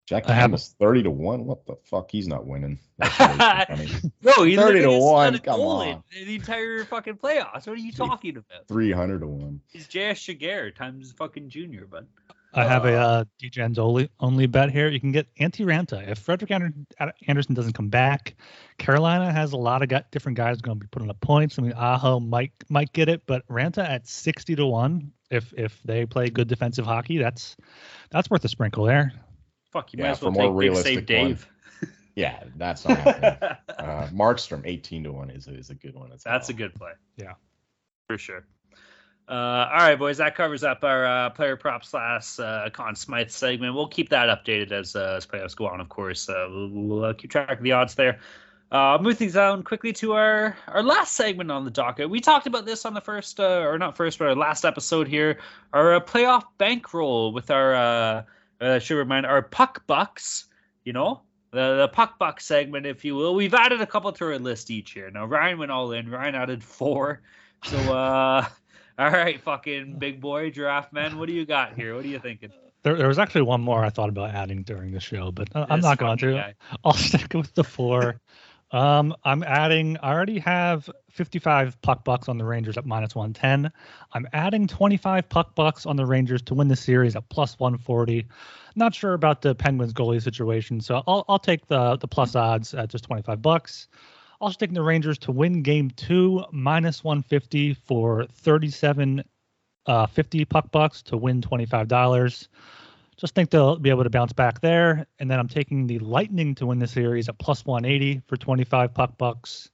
[SPEAKER 3] Jack Campbell's 30 to 1. What the fuck? He's not winning. That's really funny.
[SPEAKER 1] no, he
[SPEAKER 3] 30 to one, come on.
[SPEAKER 1] the entire fucking playoffs. What are you talking about?
[SPEAKER 3] 300 to 1.
[SPEAKER 1] He's J.S. Giguere times fucking junior, bud.
[SPEAKER 2] I have a uh, DJ's only only bet here. You can get Antti Raanta if Frederik Andersen doesn't come back. Carolina has a lot of got different guys going to be putting up points. I mean, Aho might might get it, but Raanta at sixty to one. If if they play good defensive hockey, that's that's worth a sprinkle there.
[SPEAKER 1] Fuck, you
[SPEAKER 3] Yeah,
[SPEAKER 1] might as well
[SPEAKER 3] for more
[SPEAKER 1] take Big Save
[SPEAKER 3] realistic one.
[SPEAKER 1] Dave.
[SPEAKER 3] Yeah, that's not happening. uh, Markstrom, 18 to 1 is, is a good one. as
[SPEAKER 1] That's a good play.
[SPEAKER 2] Yeah.
[SPEAKER 1] For sure. Uh, all right, boys, that covers up our uh, player props slash uh, Conn Smythe segment. We'll keep that updated as uh, as playoffs go on, of course. Uh, we'll uh, keep track of the odds there. Uh, move things down quickly to our our last segment on the docket. We talked about this on the first, uh, or not first, but our last episode here. Our playoff bankroll with our, uh, should remind our puck bucks. You know, the the puck buck segment, if you will. We've added a couple to our list each year. Now Ryan went all in. Ryan added four. So all right, fucking big boy giraffe man, what do you got here? What are you thinking?
[SPEAKER 2] There, there was actually one more I thought about adding during the show, but uh, I'm not going to. I'll stick with the four. um, I'm adding. I already have 55 puck bucks on the Rangers at minus 110. I'm adding 25 puck bucks on the Rangers to win the series at plus 140. Not sure about the Penguins goalie situation, so I'll I'll take the the plus odds at just 25 bucks. Also taking the Rangers to win Game Two minus 150 for 37 uh, 50 puck bucks to win $25. Just think they'll be able to bounce back there. And then I'm taking the Lightning to win the series at plus 180 for 25 puck bucks.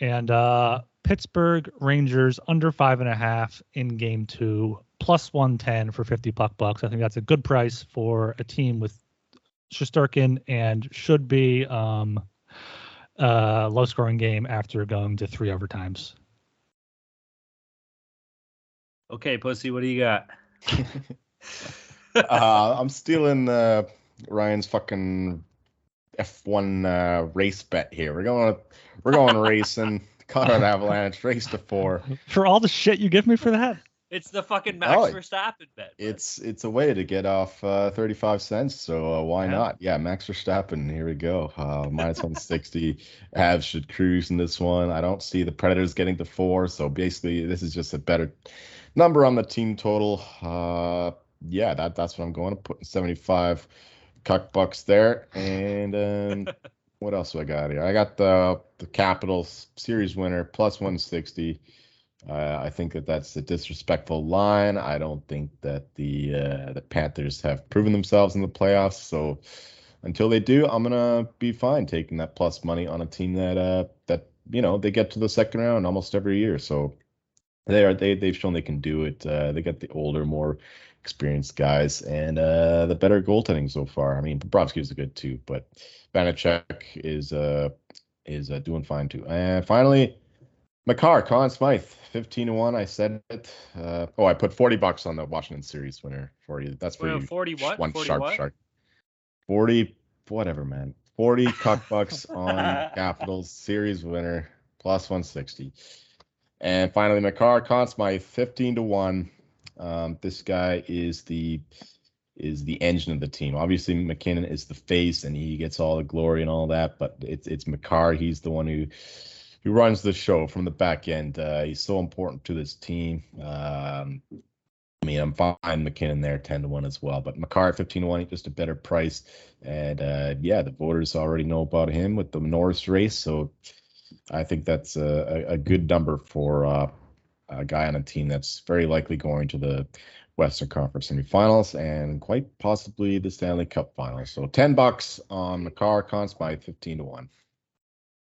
[SPEAKER 2] And uh, Pittsburgh Rangers under five and a half in game two, plus 110 for 50 puck bucks. I think that's a good price for a team with Shesterkin and should be um, uh, low scoring game after going to three overtimes.
[SPEAKER 1] Okay, pussy, what do you got?
[SPEAKER 3] uh, I'm stealing uh, Ryan's fucking F1 uh, race bet here. We're going we're going racing. Colorado Avalanche race to four.
[SPEAKER 2] For all the shit you give me for that?
[SPEAKER 1] It's the fucking Max
[SPEAKER 3] Oh,
[SPEAKER 1] Verstappen bet.
[SPEAKER 3] It's it's a way to get off uh, 35 cents. So uh, why
[SPEAKER 1] Yeah.
[SPEAKER 3] not? Yeah, Max Verstappen. Here we go. Uh, minus 160. Avs should cruise in this one. I don't see the Predators getting to four. So basically, this is just a better number on the team total. Uh, yeah, that that's what I'm going to put in 75 cuck bucks there. And um, what else do I got here? I got the the Capitals series winner plus 160. Uh, I think that that's a disrespectful line. I don't think that the uh, the Panthers have proven themselves in the playoffs. So until they do, I'm gonna be fine taking that plus money on a team that uh that you know they get to the second round almost every year. So they are they they've shown they can do it. Uh, they got the older, more experienced guys and uh the better goaltending so far. I mean, Bobrovsky is good too, but Vanecek is uh is uh, doing fine too. And finally. Makar, Conn Smythe, 15 to 1. I said it. Uh, oh, I put 40 bucks on the Washington series winner for you. That's for
[SPEAKER 1] Well,
[SPEAKER 3] you.
[SPEAKER 1] 40 what?
[SPEAKER 3] One
[SPEAKER 1] 40
[SPEAKER 3] sharp
[SPEAKER 1] what?
[SPEAKER 3] shark. 40, whatever, man. 40 cuck bucks on Capitals series winner. plus 160. And finally, Makar Conn Smythe, 15 to 1. Um, this guy is the is the engine of the team. Obviously, MacKinnon is the face and he gets all the glory and all that, but it's it's Makar. He's the one who who runs the show from the back end. Uh, he's so important to this team. Um, I mean, I'm fine MacKinnon there, 10 to 1 as well. But at 15 to 1, just a better price. And uh, yeah, the voters already know about him with the Norris race. So I think that's a, a good number for uh, a guy on a team that's very likely going to the Western Conference semifinals and quite possibly the Stanley Cup finals. So 10 bucks on Makar Conn Smythe 15 to 1.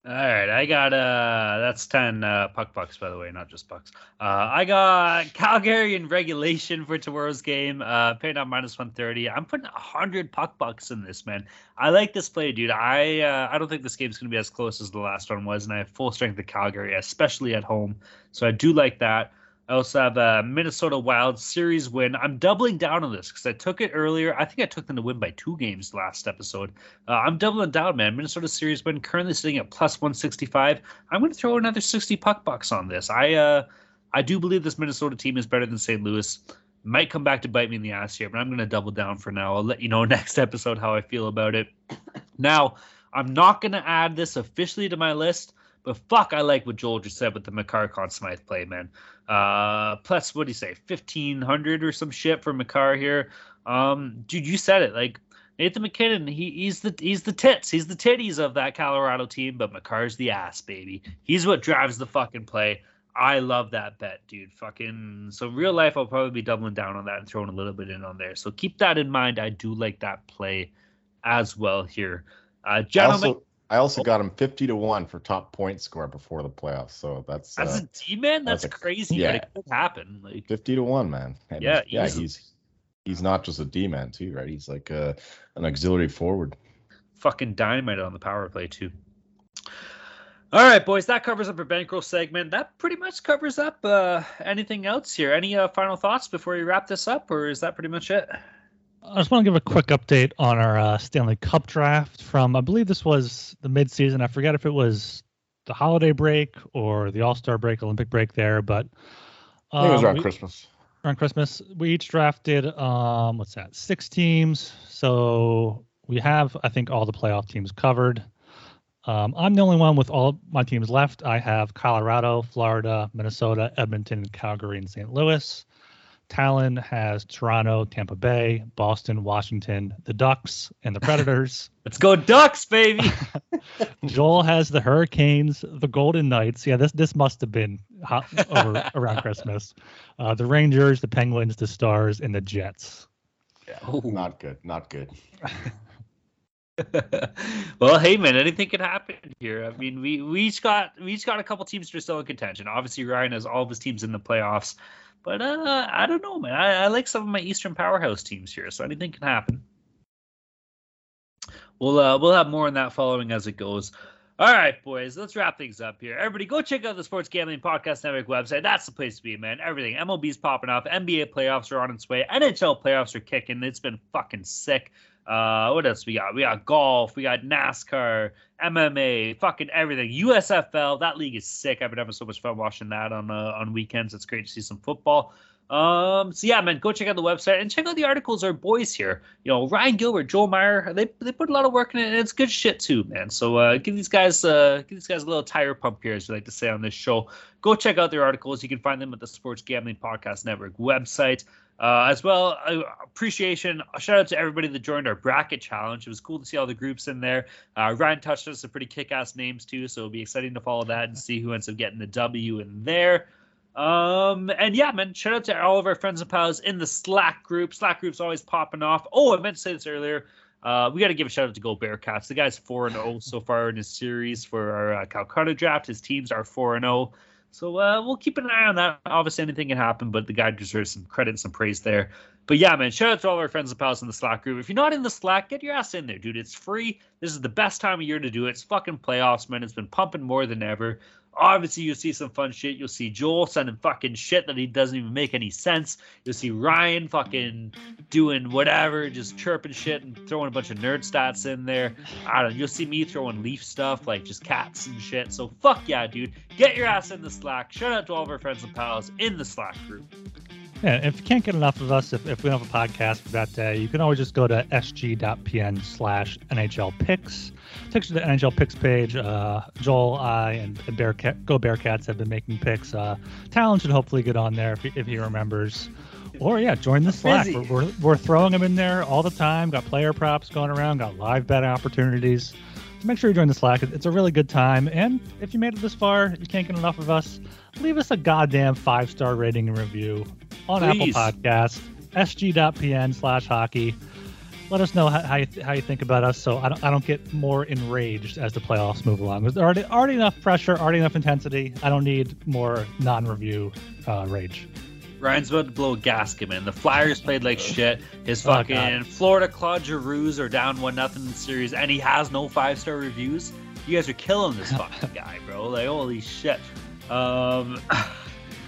[SPEAKER 1] All right, I got uh that's 10 uh puck bucks by the way, not just bucks. Uh I got Calgary in regulation for tomorrow's game. Uh paying out minus 130. I'm putting 100 puck bucks in this, man. I like this play, dude. I uh I don't think this game's to be as close as the last one was and I have full strength of Calgary, especially at home. So I do like that. I also have a Minnesota Wild series win. I'm doubling down on this because I took it earlier. I think I took them to win by two games last episode. Uh, I'm doubling down, man. Minnesota series win currently sitting at plus 165. I'm going to throw another 60 puck bucks on this. I uh, I do believe this Minnesota team is better than St. Louis. Might come back to bite me in the ass here, but I'm going to double down for now. I'll let you know next episode how I feel about it. Now, I'm not going to add this officially to my list. But fuck, I like what Joel just said with the Conn Smythe play, man. Uh, plus, what do you say, fifteen hundred or some shit for Makar here? Um, dude, you said it. Like Nathan MacKinnon, he, he's the he's the tits, he's the titties of that Colorado team, but Makar's the ass, baby. He's what drives the fucking play. I love that bet, dude. Fucking so real life, I'll probably be doubling down on that and throwing a little bit in on there. So keep that in mind. I do like that play as well here, uh, gentlemen.
[SPEAKER 3] Also, I also got him 50 to 1 for top point score before the playoffs. So that's
[SPEAKER 1] As
[SPEAKER 3] uh,
[SPEAKER 1] a team man, that's,
[SPEAKER 3] that's a-
[SPEAKER 1] crazy,
[SPEAKER 3] yeah.
[SPEAKER 1] but it could happen. Like
[SPEAKER 3] 50 to 1, man. And
[SPEAKER 1] Yeah,
[SPEAKER 3] yeah,
[SPEAKER 1] easily.
[SPEAKER 3] he's he's not just a D man too, right? He's like uh, an auxiliary forward.
[SPEAKER 1] fucking dynamite on the power play too. All right, boys, that covers up our bankroll segment. That pretty much covers up uh, anything else here. Any uh, final thoughts before we wrap this up, or is that pretty much it?
[SPEAKER 2] I just want to give a quick update on our uh, Stanley Cup draft from, I believe this was the midseason. I forget if it was the holiday break or the All Star break, Olympic break there, but
[SPEAKER 3] I think it was
[SPEAKER 2] um,
[SPEAKER 3] around
[SPEAKER 2] we-
[SPEAKER 3] Christmas.
[SPEAKER 2] around Christmas. We each drafted um what's that? Six teams. So we have I think all the playoff teams covered. Um, I'm the only one with all my teams left. I have Colorado, Florida, Minnesota, Edmonton, Calgary, and St. Louis. Talon has Toronto, Tampa Bay, Boston, Washington, the Ducks, and the Predators.
[SPEAKER 1] Let's go Ducks, baby!
[SPEAKER 2] Joel has the Hurricanes, the Golden Knights. Yeah, this this must have been hot over around Christmas. Uh, the Rangers, the Penguins, the Stars, and the Jets.
[SPEAKER 3] Yeah, Not good. Not good.
[SPEAKER 1] well, hey man, anything can happen here. I mean, we we each got we each got a couple teams that are still in contention. Obviously, Ryan has all of his teams in the playoffs, but uh, I don't know, man. I, I like some of my Eastern powerhouse teams here, so anything can happen. We'll uh, we'll have more on that following as it goes. All right, boys, let's wrap things up here. Everybody, go check out the Sports Gambling Podcast Network website. That's the place to be, man. Everything. MLB's popping off. NBA playoffs are on its way. NHL playoffs are kicking. It's been fucking sick. Uh, what else we got? We got golf. We got NASCAR, MMA, fucking everything. USFL. That league is sick. I've been having so much fun watching that on uh, on weekends. It's great to see some football. Um, so yeah, man, go check out the website and check out the articles. Our boys here, you know, Ryan Gilbert, Joel Meyer, they they put a lot of work in it, and it's good shit too, man. So uh, give these guys uh give these guys a little tire pump here, as we like to say on this show. Go check out their articles. You can find them at the Sports Gambling Podcast Network website. Uh, as well, uh, appreciation. Shout out to everybody that joined our bracket challenge. It was cool to see all the groups in there. Uh, Ryan touched on some pretty kick-ass names too, so it'll be exciting to follow that and see who ends up getting the W in there. Um, and yeah, man, shout out to all of our friends and pals in the Slack group. Slack group's always popping off. Oh, I meant to say this earlier. Uh, we got to give a shout out to Go Bearcats. The guy's four and zero so far in his series for our uh, Calcutta draft. His teams are four and zero. So uh, we'll keep an eye on that. Obviously, anything can happen, but the guy deserves some credit and some praise there. but yeah, man, shout out to all our friends and pals in the Slack group. If you're not in the Slack, get your ass in there, dude. It's free. This is the best time of year to do it. It's fucking playoffs, man. It's been pumping more than ever. Obviously, you'll see some fun shit. You'll see Joel sending fucking shit that he doesn't even make any sense. You'll see Ryan fucking doing whatever, just chirping shit and throwing a bunch of nerd stats in there. I don't know. You'll see me throwing leaf stuff like just cats and shit. So fuck yeah, dude. Get your ass in the Slack. Shout out to all of our friends and pals in the Slack group.
[SPEAKER 2] Yeah, if you can't get enough of us, if, if we don't have a podcast for that day, you can always just go to sg.pn slash NHL picks. Takes you to the NHL picks page. Uh, Joel, I, and, and Bearcat, Go Bearcats have been making picks. Uh, Talon should hopefully get on there if he, if he remembers. Or, yeah, join the Slack. We're, we're, we're throwing them in there all the time. Got player props going around, got live bet opportunities. So make sure you join the Slack. It's a really good time. And if you made it this far, you can't get enough of us, leave us a goddamn five star rating and review on
[SPEAKER 1] Please.
[SPEAKER 2] Apple Podcast, sg.pn slash hockey. Let us know how, how, you, how you think about us so I don't, I don't get more enraged as the playoffs move along. There's already, already enough pressure, already enough intensity. I don't need more non review uh, rage.
[SPEAKER 1] Ryan's about to blow a gasket, man. The Flyers played like shit. His
[SPEAKER 2] Oh,
[SPEAKER 1] fucking
[SPEAKER 2] God.
[SPEAKER 1] Florida Claude Giroux are down one nothing in the series, and he has no five star reviews. You guys are killing this fucking guy, bro. Like holy shit. Um,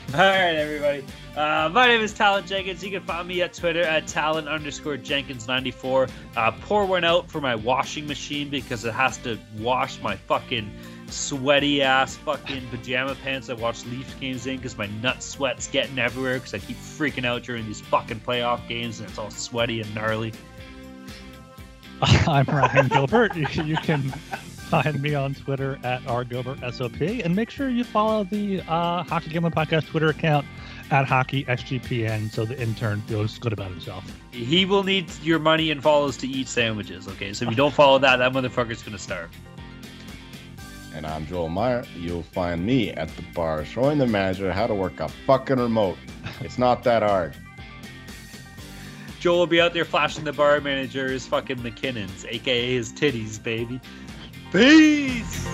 [SPEAKER 1] all right, everybody. Uh, my name is Talon Jenkins. You can find me at Twitter at Talon underscore Jenkins ninety four. Uh, pour one out for my washing machine because it has to wash my fucking sweaty ass fucking pajama pants I watch Leafs games in because my nut sweat's getting everywhere because I keep freaking out during these fucking playoff games and it's all sweaty and gnarly.
[SPEAKER 2] I'm Ryan Gilbert. You, you can find me on Twitter at rgilbertsop, and make sure you follow the uh, Hockey Gambling Podcast Twitter account at hockeysgpn so the intern feels good about himself.
[SPEAKER 1] He will need your money and follows to eat sandwiches, okay? So if you don't follow that, that motherfucker's gonna starve.
[SPEAKER 3] And I'm Joel Meyer. You'll find me at the bar showing the manager how to work a fucking remote. It's not that hard.
[SPEAKER 1] Joel will be out there flashing the bar manager his fucking MacKinnon's, aka his titties, baby. Peace!